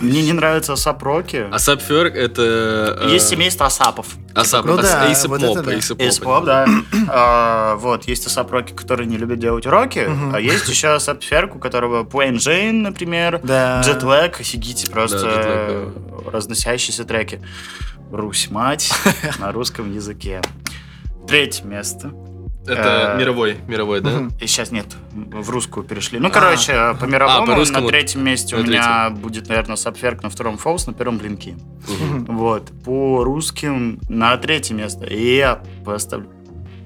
S1: Мне не нравится A$AP Rocky.
S2: A$AP Ferg это... э,
S1: Есть семейство A$AP
S2: ов.
S3: A$AP,
S2: Ну
S3: да,
S2: A$AP
S3: вот
S1: Mob.
S2: A$AP
S1: Mob, да. <clears throat> А, Вот, есть A$AP Rocky, которые не любят делать уроки,
S3: Мгм.
S1: а есть еще A$AP Ferg, у которого Plain Jane, например,
S3: Да.
S1: Jetlag, офигите, просто разносящиеся треки. Русь, мать, <laughs> на русском языке. Третье место.
S2: Это
S1: Э,
S2: мировой, мировой, да?
S1: И сейчас нет, в русскую перешли. Ну, короче, по мировому
S2: А,
S1: на третьем месте у меня будет, наверное, Сапферк, на втором Фолс, на первом Блинки. Вот. По русским на третье место. И я поставлю...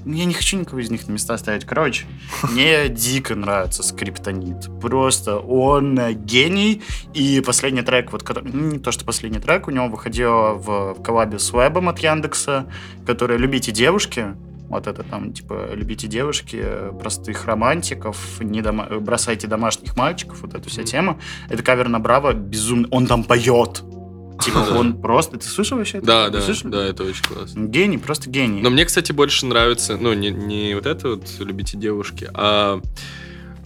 S1: Я не хочу никого из них на места ставить. Короче, мне дико нравится Скриптонит. Просто он гений. И последний трек, вот который... ну, Не то, что последний трек, у него выходил в, в коллабе с Вебом от Яндекса, который «Любите девушки». Вот это там, типа, любите девушки, э, простых романтиков, не дома- э, бросайте домашних мальчиков, вот эта вся тема. Это кавер на Браво, безумно. Он там поет. Типа, он просто... Ты слышал вообще это?
S2: Да, да, да, это очень классно.
S1: Гений, просто гений.
S2: Но мне, кстати, больше нравится, ну, не, не вот это вот «Любите девушки», а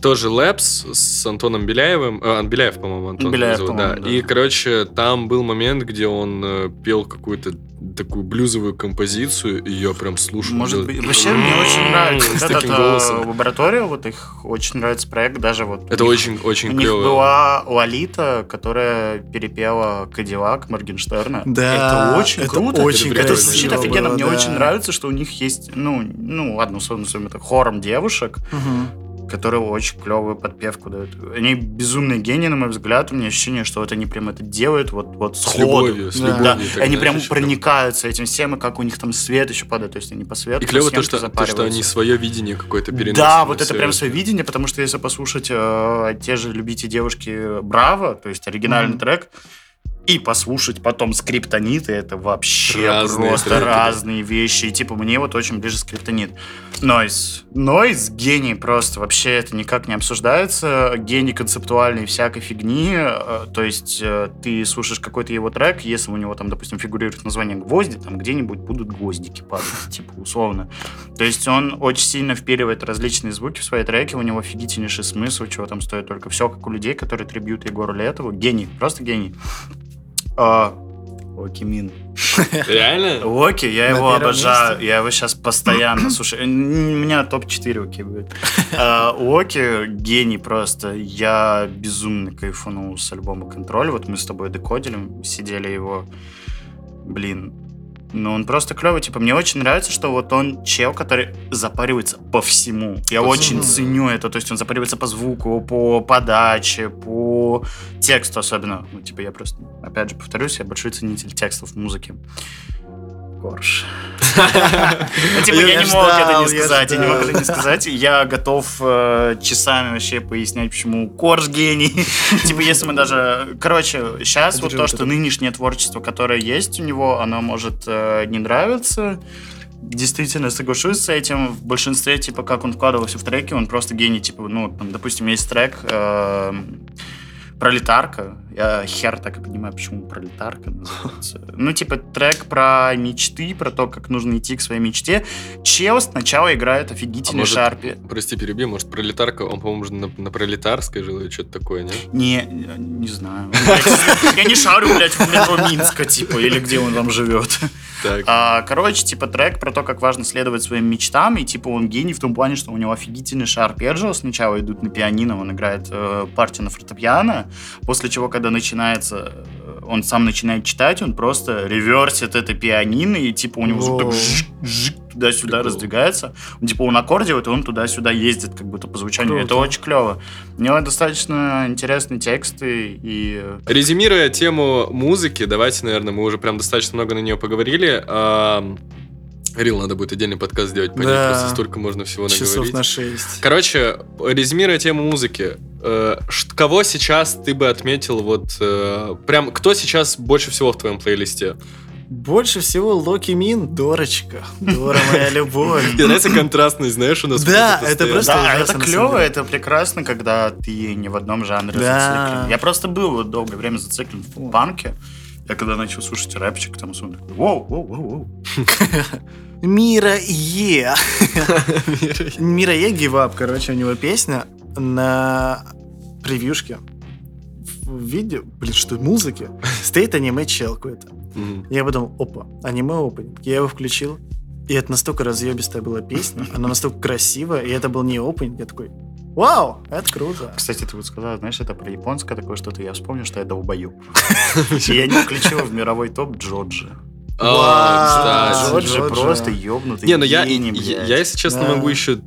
S2: тоже Лэпс с Антоном Беляевым. э, Беляев, по-моему, Антон
S1: Беляев,
S2: зовут, да.
S1: по-моему, да.
S2: И, короче, там был момент, где он э, пел какую-то такую блюзовую композицию, и я прям слушал.
S1: Может быть, вообще мне очень нравится
S2: С
S1: вот этот
S2: таким голосом.
S1: лаборатория, вот их очень нравится проект, даже вот
S2: Это
S1: у них-
S2: очень,
S1: у
S2: очень
S1: них
S2: клево.
S1: была Лолита, которая перепела Кадиллак Моргенштерна.
S3: Да,
S1: это очень
S3: это
S1: круто.
S3: очень
S1: это звучит офигенно. Мне
S3: да.
S1: очень нравится, что у них есть, ну, ну ладно, условно, это хором девушек,
S3: Мгм.
S1: Которые очень клевую подпевку дают. Они безумные гении, на мой взгляд. У меня ощущение, что вот они прям это делают вот, вот
S2: С
S1: сходу.
S2: любовью, с
S3: Да.
S2: любовью.
S1: Да,
S2: так,
S1: они прям проникаются этим всем, и как у них там свет еще падает, то есть они по свету.
S2: И клево то что, то, что они свое видение какое-то переносят.
S1: Да, вот это прям свое видение, потому что если послушать э, те же «Любите девушки» Браво, то есть оригинальный
S3: Мгм.
S1: трек, и послушать потом скриптониты, это вообще
S2: Разные
S1: просто
S2: треки, да.
S1: разные вещи. И типа мне вот очень ближе скриптонит. Нойз. Нойз гений просто. Вообще это никак не обсуждается. Гений концептуальной всякой фигни. Э, То есть э, ты слушаешь какой-то его трек, если у него там, допустим, фигурирует название «Гвозди», там где-нибудь будут гвоздики падать, <laughs> типа условно. То есть он очень сильно впиливает различные звуки в свои треки, у него офигительнейший смысл, чего там стоит только все, как у людей, которые трибьют Егору Летову. Гений, просто гений. А, Оки Мин. <laughs>
S2: Реально?
S1: Оки, я
S3: На
S1: его обожаю,
S3: месте?
S1: я его сейчас постоянно, <clears throat> слушай, н- у меня топ-4 Оки будет. А, Оки гений просто, я безумно кайфанул с альбома «Контроль», вот мы с тобой декодили, сидели его, блин, ну, он просто клевый. Типа, мне очень нравится, что вот он чел, который запаривается по всему. Я
S2: По
S1: очень ценю это. То есть он запаривается по звуку, по подаче, по тексту особенно. Ну, типа, я просто, опять же, повторюсь, я большой ценитель текстов в музыке. Корж. Ну, Типа, я не мог это не сказать, я не мог это не сказать. Я готов э, часами вообще пояснять, почему Корж гений. <laughs> Типа, если мы даже... Короче, сейчас вот то, что нынешнее творчество, которое есть у него, оно может э, не нравиться. Действительно, соглашусь с этим. В большинстве, типа, как он вкладывался в треки, он просто гений. Типа, ну, там, допустим, есть трек э, Пролетарка. Я хер так и понимаю, почему пролетарка называется. Ну, типа, трек про мечты, про то, как нужно идти к своей мечте. Чел сначала играет офигительный
S2: А может,
S1: шарпи.
S2: Прости, переби, может, пролетарка, он, по-моему, на, на пролетарской жил или что-то такое, не?
S1: Не, не знаю. Я не шарю, блядь, в метро Минска, типа, или где он там живет. А, короче, типа трек про то, как важно следовать своим мечтам, и типа он гений в том плане, что у него офигительный шар арпеджио сначала идут на пианино, он играет э, партию на фортепиано, после чего, когда начинается, э, он сам начинает читать, он просто реверсит это пианино, и типа у него звук так туда-сюда раздвигается. Он, типа он аккордирует, и он туда-сюда ездит, как будто по звучанию. Это
S3: Круто.
S1: очень клево. У него достаточно интересные тексты, и э,
S2: Резюмируя тему музыки, давайте, наверное, мы уже прям достаточно много на нее поговорили. Рил, надо будет отдельный подкаст сделать по ней,
S3: Да.
S2: просто столько можно всего
S3: Часов
S2: наговорить.
S3: на 6.
S2: Короче, резюмируя тему музыки, э, кого сейчас ты бы отметил, вот, э, прям, кто сейчас больше всего в твоем плейлисте?
S3: Больше всего Локи Мин, Дорочка. Дора моя <laughs> любовь.
S2: Мне нравится контрастность, знаешь, у нас...
S3: Да, это просто
S1: да, это клево, это прекрасно, когда ты не в одном жанре
S3: Да.
S1: зациклен. Я просто был вот долгое время зациклен в панке. Я когда начал слушать рэпчик, там сон такой, воу, воу, воу, воу. <laughs>
S3: Мира Е. <laughs> Мира Е гивап, короче, у него песня на превьюшке в виде, блин, что музыки, стоит аниме чел какой-то. Я подумал, опа, аниме опенинг. Я его включил, и это настолько разъебистая была песня, она настолько красивая, и это был не опенинг, я такой, вау, это круто.
S1: Кстати, ты вот сказал, знаешь, это про японское такое что-то. Я вспомнил, что я долбоеб. И я не включил в мировой топ Джоджи.
S2: А,
S1: Джоджи просто ёбнутый
S2: Не, ну я, я, если честно, могу еще,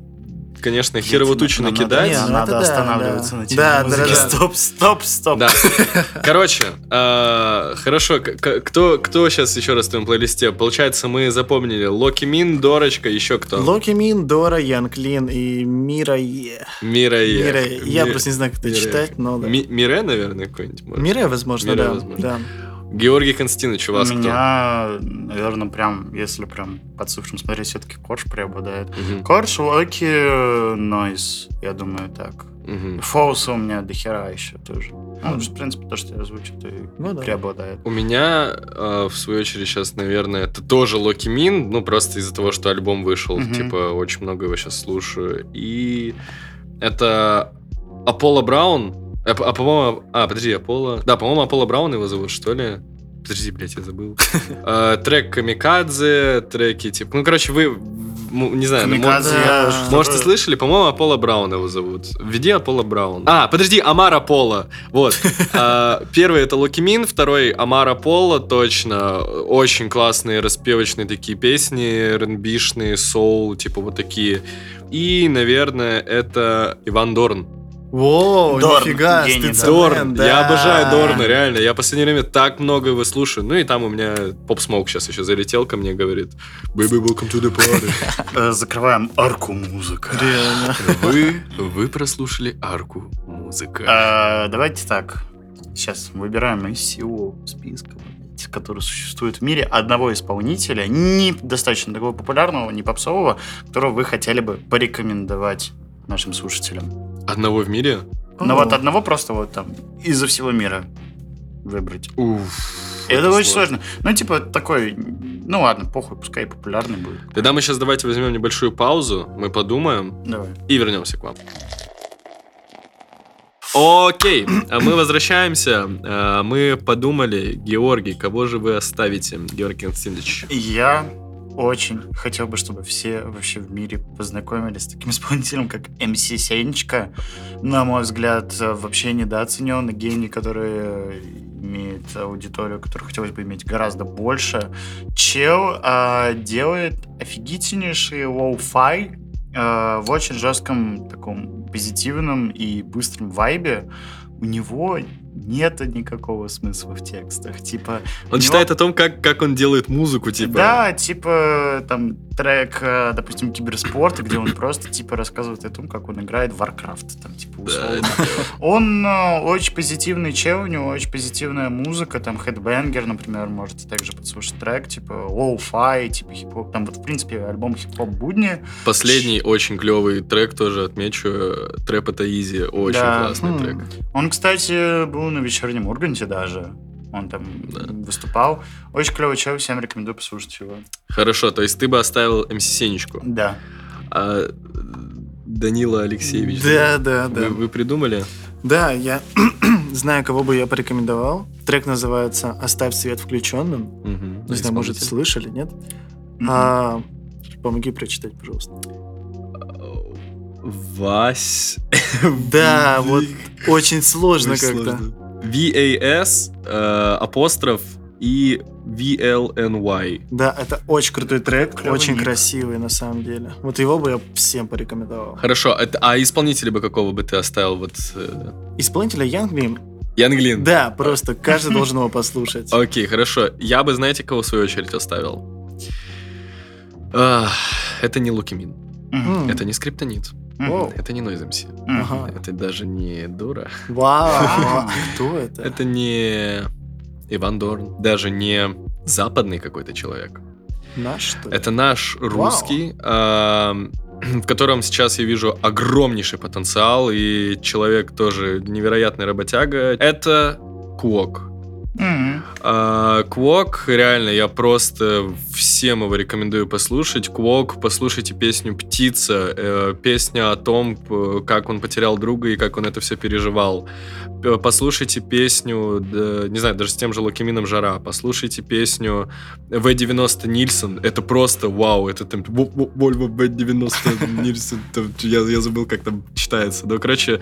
S2: конечно,
S1: Блядь,
S2: херово
S1: нам
S2: накидать.
S3: Не,
S1: Надо,
S3: ну
S1: надо останавливаться
S3: да.
S1: на теме
S3: Да,
S1: музыки.
S3: да, да.
S1: Стоп, стоп, стоп.
S2: Да. <laughs> Короче, э, хорошо, кто, кто сейчас еще раз в твоем плейлисте? Получается, мы запомнили Локи Мин, Дорочка, еще кто?
S3: Локи Мин, Дора, Янклин и Мира Е.
S2: Мира Е.
S3: Мира Е. Я
S2: Ми-
S3: просто не знаю, как это
S2: Мира
S3: читать, но да.
S2: Ми- Мире, наверное, какой-нибудь? может?
S3: Мире, возможно,
S2: Мире,
S3: да.
S2: возможно.
S3: да.
S2: Георгий Константинович, у вас
S1: У
S2: кто?
S1: меня, наверное, прям, если прям под цифром смотреть, все-таки Корж преобладает.
S2: Мгм,
S1: Корж, Локи, Нойз, я думаю, так.
S2: мгм.
S1: Фоуса у меня дохера еще тоже. Ну, в принципе, то, что я озвучил, то и
S3: Ну да.
S1: преобладает.
S2: У меня, э, в свою очередь, сейчас, наверное, это тоже Локи Мин, ну, просто из-за того, что альбом вышел,
S1: Мгм.
S2: типа, очень много его сейчас слушаю. И это Apollo Brown. А, а, по-моему, а, подожди, Apollo... Да, по-моему, Apollo Brown его зовут, что ли? Подожди, блядь, я забыл. Э, <laughs> Трек Камикадзе, треки, типа... Ну, короче, вы, не знаю, ну, может, и слышали? По-моему, Apollo Brown его зовут. Введи Apollo Brown. А, подожди, Omar Apollo. Вот. <laughs> А, Первый это Локимин, второй Omar Apollo, точно. Очень классные распевочные такие песни, R&B-шные, соул, типа вот такие. И, наверное, это Иван Дорн.
S3: Воу,
S1: Дорн,
S3: нифига,
S1: гений, да.
S2: Дорн.
S3: да.
S2: Я обожаю Дорна, реально. Я в последнее время так много его слушаю. Ну и там у меня Поп Смоук сейчас еще залетел ко мне, говорит, Baby, welcome to the party. <laughs>
S1: Э, Закрываем арку музыка.
S3: Реально.
S2: Вы, вы прослушали арку музыка.
S1: Э, Давайте так. Сейчас выбираем из всего списка, который существует в мире, одного исполнителя, не достаточно такого популярного, не попсового, которого вы хотели бы порекомендовать нашим слушателям.
S2: Одного в мире?
S3: О.
S1: вот одного просто вот там изо всего мира выбрать.
S2: Уф.
S1: Это очень сложно. Ну, типа, такой, ну ладно, похуй, пускай популярный будет.
S2: Тогда мы сейчас давайте возьмем небольшую паузу, мы подумаем
S1: Давай.
S2: и вернемся к вам. Окей, а мы возвращаемся. А, Мы подумали, Георгий, кого же вы оставите, Георгий Константинович?
S1: Я очень хотел бы, чтобы все вообще в мире познакомились с таким исполнителем, как MC Сенечка. На мой взгляд, вообще недооцененный гений, который имеет аудиторию, которую хотелось бы иметь гораздо больше. Чел а, делает офигительнейший lo-fi а, в очень жестком таком позитивном и быстром вайбе. У него нет никакого смысла в текстах. Типа,
S2: Он
S1: него-
S2: читает о том, как, как он делает музыку, типа.
S1: Да, типа там трек, э, допустим, киберспорта, где он просто типа рассказывает о том, как он играет в Warcraft, там типа
S2: Да,
S1: условно. Он э, очень позитивный чел, у него очень позитивная музыка, там Headbanger, например, можете также послушать трек, типа Low-Fi, типа хип-хоп, там вот в принципе альбом хип-хоп будни.
S2: Последний очень клевый трек тоже отмечу. Трэп это Изи. Очень
S1: Да.
S2: классный
S3: Хм.
S2: трек.
S1: Он, кстати, был на вечернем Урганте даже. Он там
S2: Да.
S1: выступал. Очень клевый чел, всем рекомендую послушать его.
S2: Хорошо, то есть ты бы оставил МС Сенечку.
S1: Да.
S2: А Данила Алексеевич.
S3: Да, да, да.
S2: Вы, вы придумали?
S3: Да, я <clears throat> знаю, кого бы я порекомендовал. Трек называется «Оставь свет включенным».
S2: Мгм.
S3: Не знаю, может, слышали, нет?
S1: Мгм.
S3: А, помоги прочитать, пожалуйста.
S2: Вась.
S3: Да, вот очень сложно как-то.
S2: V-A-S, э, апостроф и V-L-N-Y.
S3: Да, это очень крутой трек,
S1: Клёвый
S3: очень
S1: ник.
S3: красивый на самом деле. Вот его бы я всем порекомендовал.
S2: Хорошо, это, а исполнителя бы какого бы ты оставил? Вот э,
S3: Исполнителя Glim?
S2: Янглин.
S3: Да, просто каждый должен его послушать. <laughs>
S2: Окей, хорошо. Я бы, знаете, кого в свою очередь оставил? Это не Лукимин. Это не Скриптонит.
S3: Воу.
S2: Это не Noise MC.
S3: Ага. <laughs>
S2: Это даже не Дура.
S3: Вау, <laughs> кто это?
S2: Это не Иван Дорн. Даже не западный какой-то человек.
S3: Наш, что ли?
S2: Это наш русский, <clears throat> в котором сейчас я вижу огромнейший потенциал, и человек тоже невероятный работяга. Это Куок.
S1: Мгм.
S2: А, Квок, реально, я просто всем его рекомендую послушать. Квок, послушайте песню «Птица», э, песня о том, п- как он потерял друга и как он это все переживал. Послушайте песню, да, не знаю, даже с тем же Локимином «Жара», послушайте песню В-90 Нильсон, это просто вау, это там «Во- во- Вольво В-90 Нильсон, я, забыл, как там читается. Ну, короче,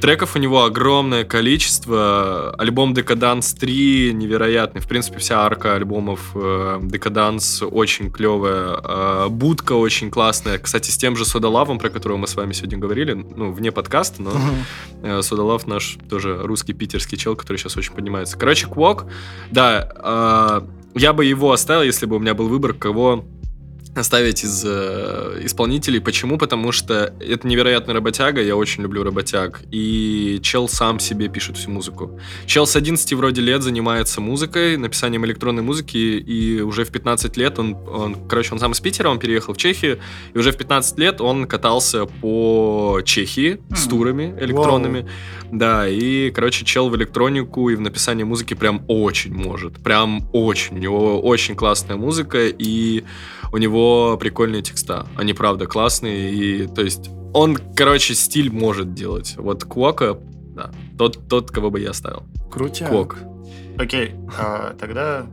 S2: Треков у него огромное количество. Альбом Декаданс 3 невероятный. В принципе, вся арка альбомов Декаданс очень клевая. Э, Будка очень классная. Кстати, с тем же Содалавом, про которого мы с вами сегодня говорили, ну, вне подкаста, но э, Содалав наш тоже русский питерский чел, который сейчас очень поднимается. Короче, Квок, да, э, я бы его оставил, если бы у меня был выбор, кого оставить из э, исполнителей. Почему? Потому что это невероятный работяга, я очень люблю работяг. И чел сам себе пишет всю музыку. Чел с 11 вроде лет занимается музыкой, написанием электронной музыки, и уже в 15 лет он, он, короче, он сам из Питера, он переехал в Чехию, и уже в 15 лет он катался по Чехии с турами электронными. Да, и, короче, чел в электронику и в написании музыки прям очень может. Прям очень. У него очень классная музыка, и у него прикольные текста. Они, правда, классные, и, то есть, он, короче, стиль может делать. Вот Куока, да, тот, тот, кого бы я оставил.
S3: Крутяк.
S2: Куок.
S1: Окей, а, тогда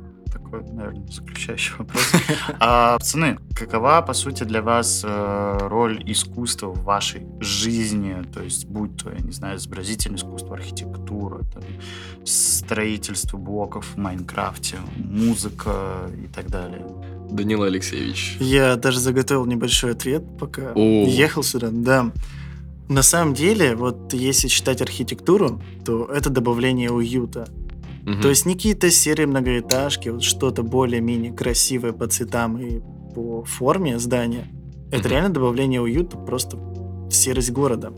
S1: такой, наверное, заключающий вопрос. <laughs> А, пацаны, какова, по сути, для вас э, роль искусства в вашей жизни? То есть, будь то, я не знаю, изобразительное искусство, архитектура, там, строительство блоков в Майнкрафте, музыка и так далее.
S2: Данила Алексеевич.
S3: Я даже заготовил небольшой ответ, пока
S2: О.
S3: ехал сюда. Да. На самом деле, вот если считать архитектуру, то это добавление уюта.
S2: Мгм.
S3: То есть не какие-то серые многоэтажки, вот что-то более-менее красивое по цветам и по форме здания. Это
S2: Мгм.
S3: реально добавление уюта просто в серость города.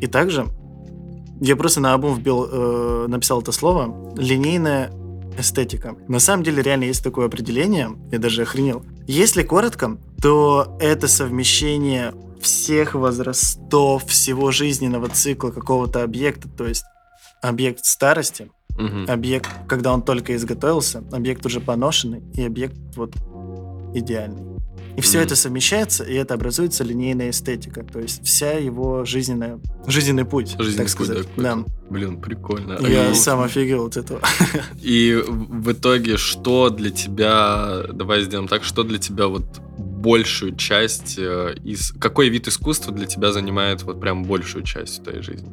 S3: И также я просто на альбом вбил, э, написал это слово линейная эстетика. На самом деле реально есть такое определение, я даже охренел. Если коротко, то это совмещение всех возрастов, всего жизненного цикла какого-то объекта, то есть объект старости,
S2: Мгм.
S3: объект, когда он только изготовился, объект уже поношенный и объект вот идеальный. И все
S2: Мгм.
S3: это совмещается, и это образуется линейная эстетика, то есть вся его жизненная, жизненный путь,
S2: Жизненный
S3: так
S2: путь,
S3: сказать.
S2: да,
S3: Да.
S2: какой-то. Блин, прикольно.
S3: Я
S2: И-
S3: сам офигел от этого. <laughs>
S2: И в итоге, что для тебя, давай сделаем так, что для тебя вот большую часть э, из... Какой вид искусства для тебя занимает вот прям большую часть твоей жизни?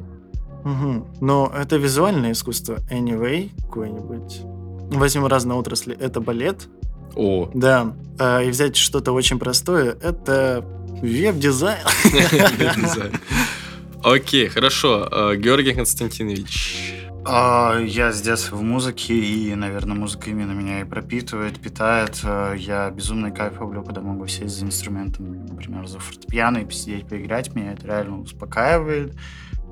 S3: Мгм. Но это визуальное искусство. Anyway, какое-нибудь. Возьмем разные отрасли. Это балет,
S2: О,
S3: да. А, и взять что-то очень простое, это веб-дизайн.
S2: Окей, хорошо. Э, Георгий Константинович.
S1: А, Я с детства в музыке, и, наверное, музыка именно меня и пропитывает, питает. А, Я безумный кайф люблю, когда могу сесть за инструментом, например, за фортепиано и посидеть, поиграть. Меня это реально успокаивает,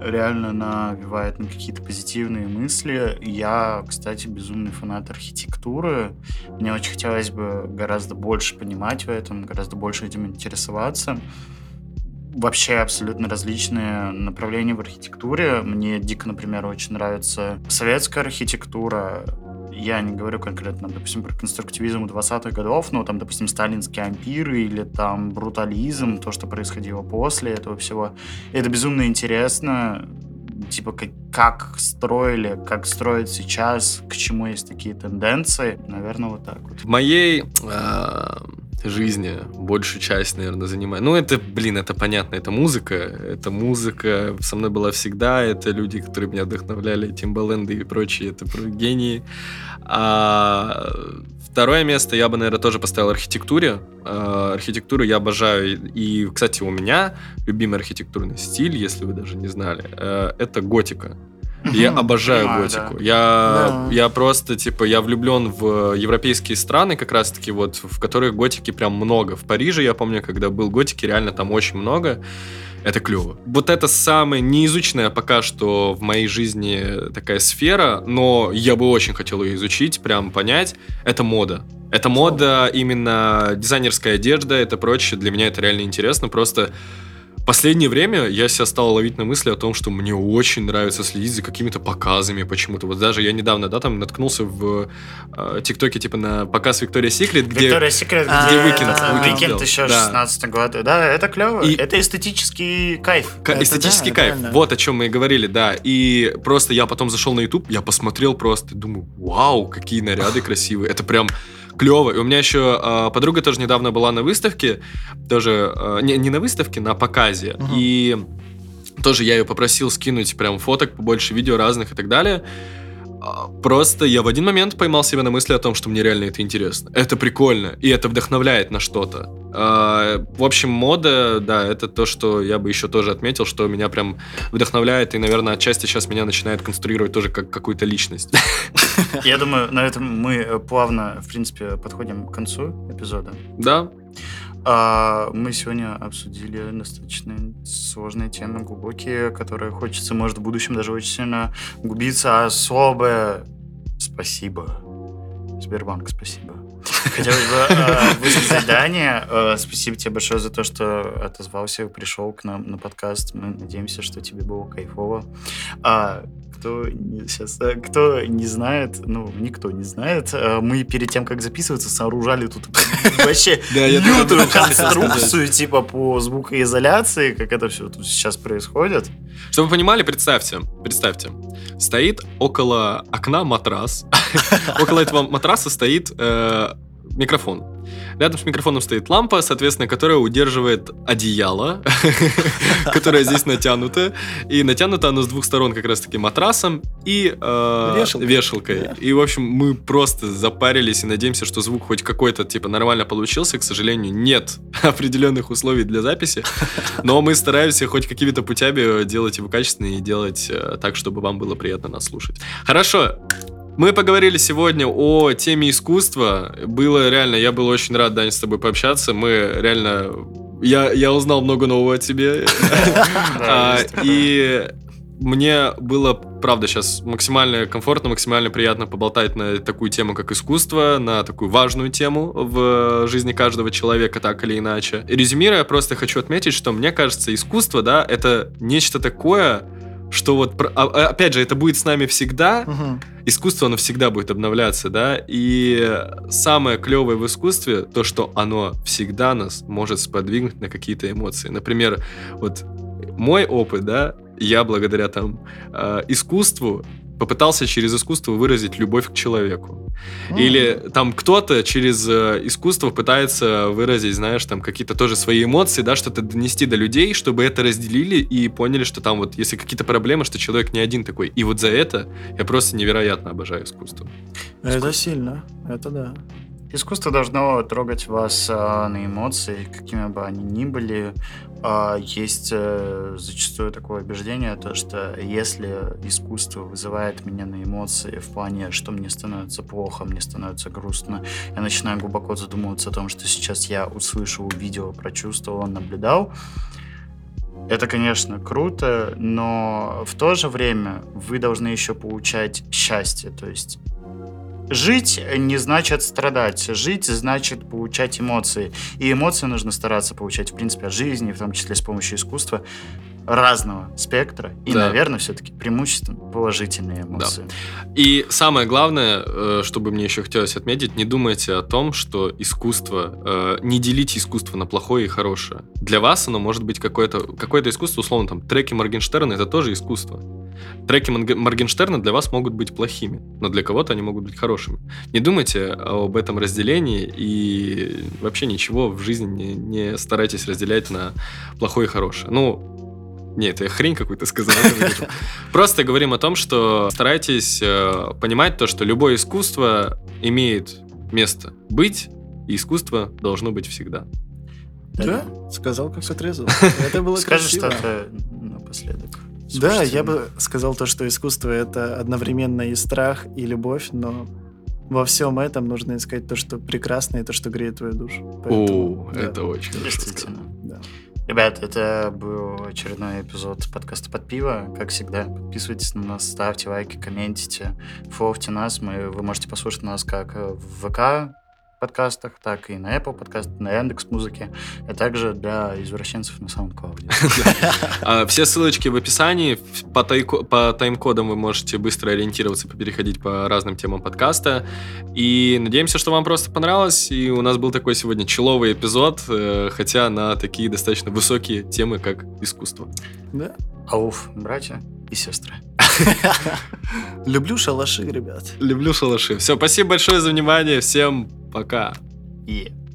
S1: реально навевает на какие-то позитивные мысли. Я, кстати, безумный фанат архитектуры. Мне очень хотелось бы гораздо больше понимать в этом, гораздо больше этим интересоваться вообще абсолютно различные направления в архитектуре. Мне дико, например, очень нравится советская архитектура. Я не говорю конкретно, допустим, про конструктивизм 20-х годов, но там, допустим, сталинские ампиры или там брутализм, то, что происходило после этого всего. Это безумно интересно типа как, как строили, как строят сейчас, к чему есть такие тенденции. Наверное, вот так вот.
S2: В моей э, жизни большую часть, наверное, занимает. Ну, это, блин, это понятно, это музыка. Это музыка со мной была всегда. Это люди, которые меня вдохновляли, Тимбаленды и прочие, это гении. А второе место я бы, наверное, тоже поставил архитектуре. А, архитектуру я обожаю. И, кстати, у меня любимый архитектурный стиль, если вы даже не знали, э, это готика. <laughs> Я обожаю готику. Да. Я, да. я просто, типа, я влюблен в европейские страны, как раз-таки, вот, в которых готики прям много. В Париже, я помню, когда был готики, реально там очень много. Это клево. Вот это самая неизученная пока что в моей жизни такая сфера, но я бы очень хотел ее изучить, прям понять. Это мода. Это мода, именно дизайнерская одежда, это прочее. Для меня это реально интересно. Просто последнее время я себя стал ловить на мысли о том, что мне очень нравится следить за какими-то показами почему-то. Вот даже я недавно, да, там наткнулся в э, ТикТоке, типа, на показ Victoria's Secret, где...
S1: Victoria's Secret, где. Weeknd еще да. 16 год. Да, это клево. Это эстетический кайф.
S2: Эстетический кайф. Вот о чем мы и говорили, да. И просто я потом зашел на YouTube, я посмотрел просто, думаю, вау, какие наряды красивые. Это прям клево. И у меня еще э, подруга тоже недавно была на выставке, тоже э, не, не на выставке, на показе. Угу. И тоже я ее попросил скинуть прям фоток, побольше видео разных и так далее. А, просто я в один момент поймал себя на мысли о том, что мне реально это интересно. Это прикольно, и это вдохновляет на что-то. А, в общем, мода, да, это то, что я бы еще тоже отметил, что меня прям вдохновляет, и, наверное, отчасти сейчас меня начинает конструировать тоже как какую-то личность.
S1: Я думаю, на этом мы плавно, в принципе, подходим к концу эпизода.
S2: Да.
S1: А, мы сегодня обсудили достаточно сложные темы, глубокие, которые хочется, может, в будущем даже очень сильно губиться. Особое спасибо. Сбербанк, спасибо. Хотелось бы э, Дане. Э, спасибо тебе большое за то, что отозвался, пришел к нам на подкаст. Мы надеемся, что тебе было кайфово. А, кто не, сейчас, э, кто не знает, ну, никто не знает, э, мы перед тем, как записываться, сооружали тут <laughs> вообще лютую конструкцию, типа, по звукоизоляции, как это все тут сейчас происходит.
S2: Чтобы вы понимали, представьте, представьте, стоит около окна матрас, <laughs> около этого матраса стоит э, микрофон. Рядом с микрофоном стоит лампа, соответственно, которая удерживает одеяло, <laughs> которое здесь натянуто. И натянуто оно с двух сторон как раз-таки матрасом и э, вешалкой. И, в общем, мы просто запарились и надеемся, что звук хоть какой-то, типа, нормально получился. К сожалению, нет <laughs> определенных условий для записи. Но мы стараемся хоть какими-то путями делать его качественнее и делать э, так, чтобы вам было приятно нас слушать. Хорошо, мы поговорили сегодня о теме искусства. Было реально, я был очень рад, Дань, с тобой пообщаться. Мы реально... Я, я узнал много нового о тебе. <laughs> А, и мне было, правда, сейчас максимально комфортно, максимально приятно поболтать на такую тему, как искусство, на такую важную тему в жизни каждого человека, так или иначе. резюмируя, просто хочу отметить, что мне кажется, искусство, да, это нечто такое, что вот, а, а, опять же, это будет с нами всегда, угу. искусство, оно всегда будет обновляться, да, и самое клевое в искусстве, то, что оно всегда нас может сподвигнуть на какие-то эмоции. Например, вот мой опыт, да, я благодаря там э, искусству попытался через искусство выразить любовь к человеку. Mm. Или там кто-то через э, искусство пытается выразить, знаешь, там какие-то тоже свои эмоции, да, что-то донести до людей, чтобы это разделили и поняли, что там вот, если какие-то проблемы, что человек не один такой. И вот за это я просто невероятно обожаю искусство.
S3: Это искусство. сильно, это да.
S1: Искусство должно трогать вас а, на эмоции, какими бы они ни были. А, есть а, зачастую такое убеждение, то, что если искусство вызывает меня на эмоции в плане, что мне становится плохо, мне становится грустно, я начинаю глубоко задумываться о том, что сейчас я услышал, увидел, прочувствовал, наблюдал, это, конечно, круто, но в то же время вы должны еще получать счастье. То есть Жить не значит страдать. Жить значит получать эмоции. И эмоции нужно стараться получать, в принципе, от жизни, в том числе с помощью искусства разного спектра. И, да. наверное, все-таки преимущественно положительные эмоции.
S2: Да. И самое главное, э, чтобы мне еще хотелось отметить, не думайте о том, что искусство, э, не делите искусство на плохое и хорошее. Для вас оно может быть какое-то какое искусство, условно, там, треки Моргенштерна, это тоже искусство. Треки Моргенштерна для вас могут быть плохими, но для кого-то они могут быть хорошими. Не думайте об этом разделении и вообще ничего в жизни не, не старайтесь разделять на плохое и хорошее. Ну, нет, я хрень какую-то сказал. <laughs> Просто говорим о том, что старайтесь э, понимать то, что любое искусство имеет место быть, и искусство должно быть всегда.
S3: Да, сказал как отрезал. <laughs> Это было
S1: Скажи что-то напоследок.
S3: Да, я бы сказал то, что искусство — это одновременно и страх, и любовь, но во всем этом нужно искать то, что прекрасно, и то, что греет твою душу.
S2: Поэтому, О, да. это очень хорошо
S1: Да. Ребят, это был очередной эпизод подкаста «Под пиво». Как всегда, подписывайтесь на нас, ставьте лайки, комментите, фоловьте нас. Мы, вы можете послушать нас как в ВК, подкастах, так и на Apple подкаст, на Яндекс Музыке, а также для извращенцев на SoundCloud. <laughs>
S2: А, все ссылочки в описании. По, по тайм-кодам вы можете быстро ориентироваться, переходить по разным темам подкаста. И надеемся, что вам просто понравилось. И у нас был такой сегодня человый эпизод, э, хотя на такие достаточно высокие темы, как искусство.
S3: Да.
S1: Ауф, братья и сестры. <laughs>
S3: Люблю шалаши, ребят.
S2: Люблю шалаши. Все, спасибо большое за внимание. Всем пока.
S1: Yeah.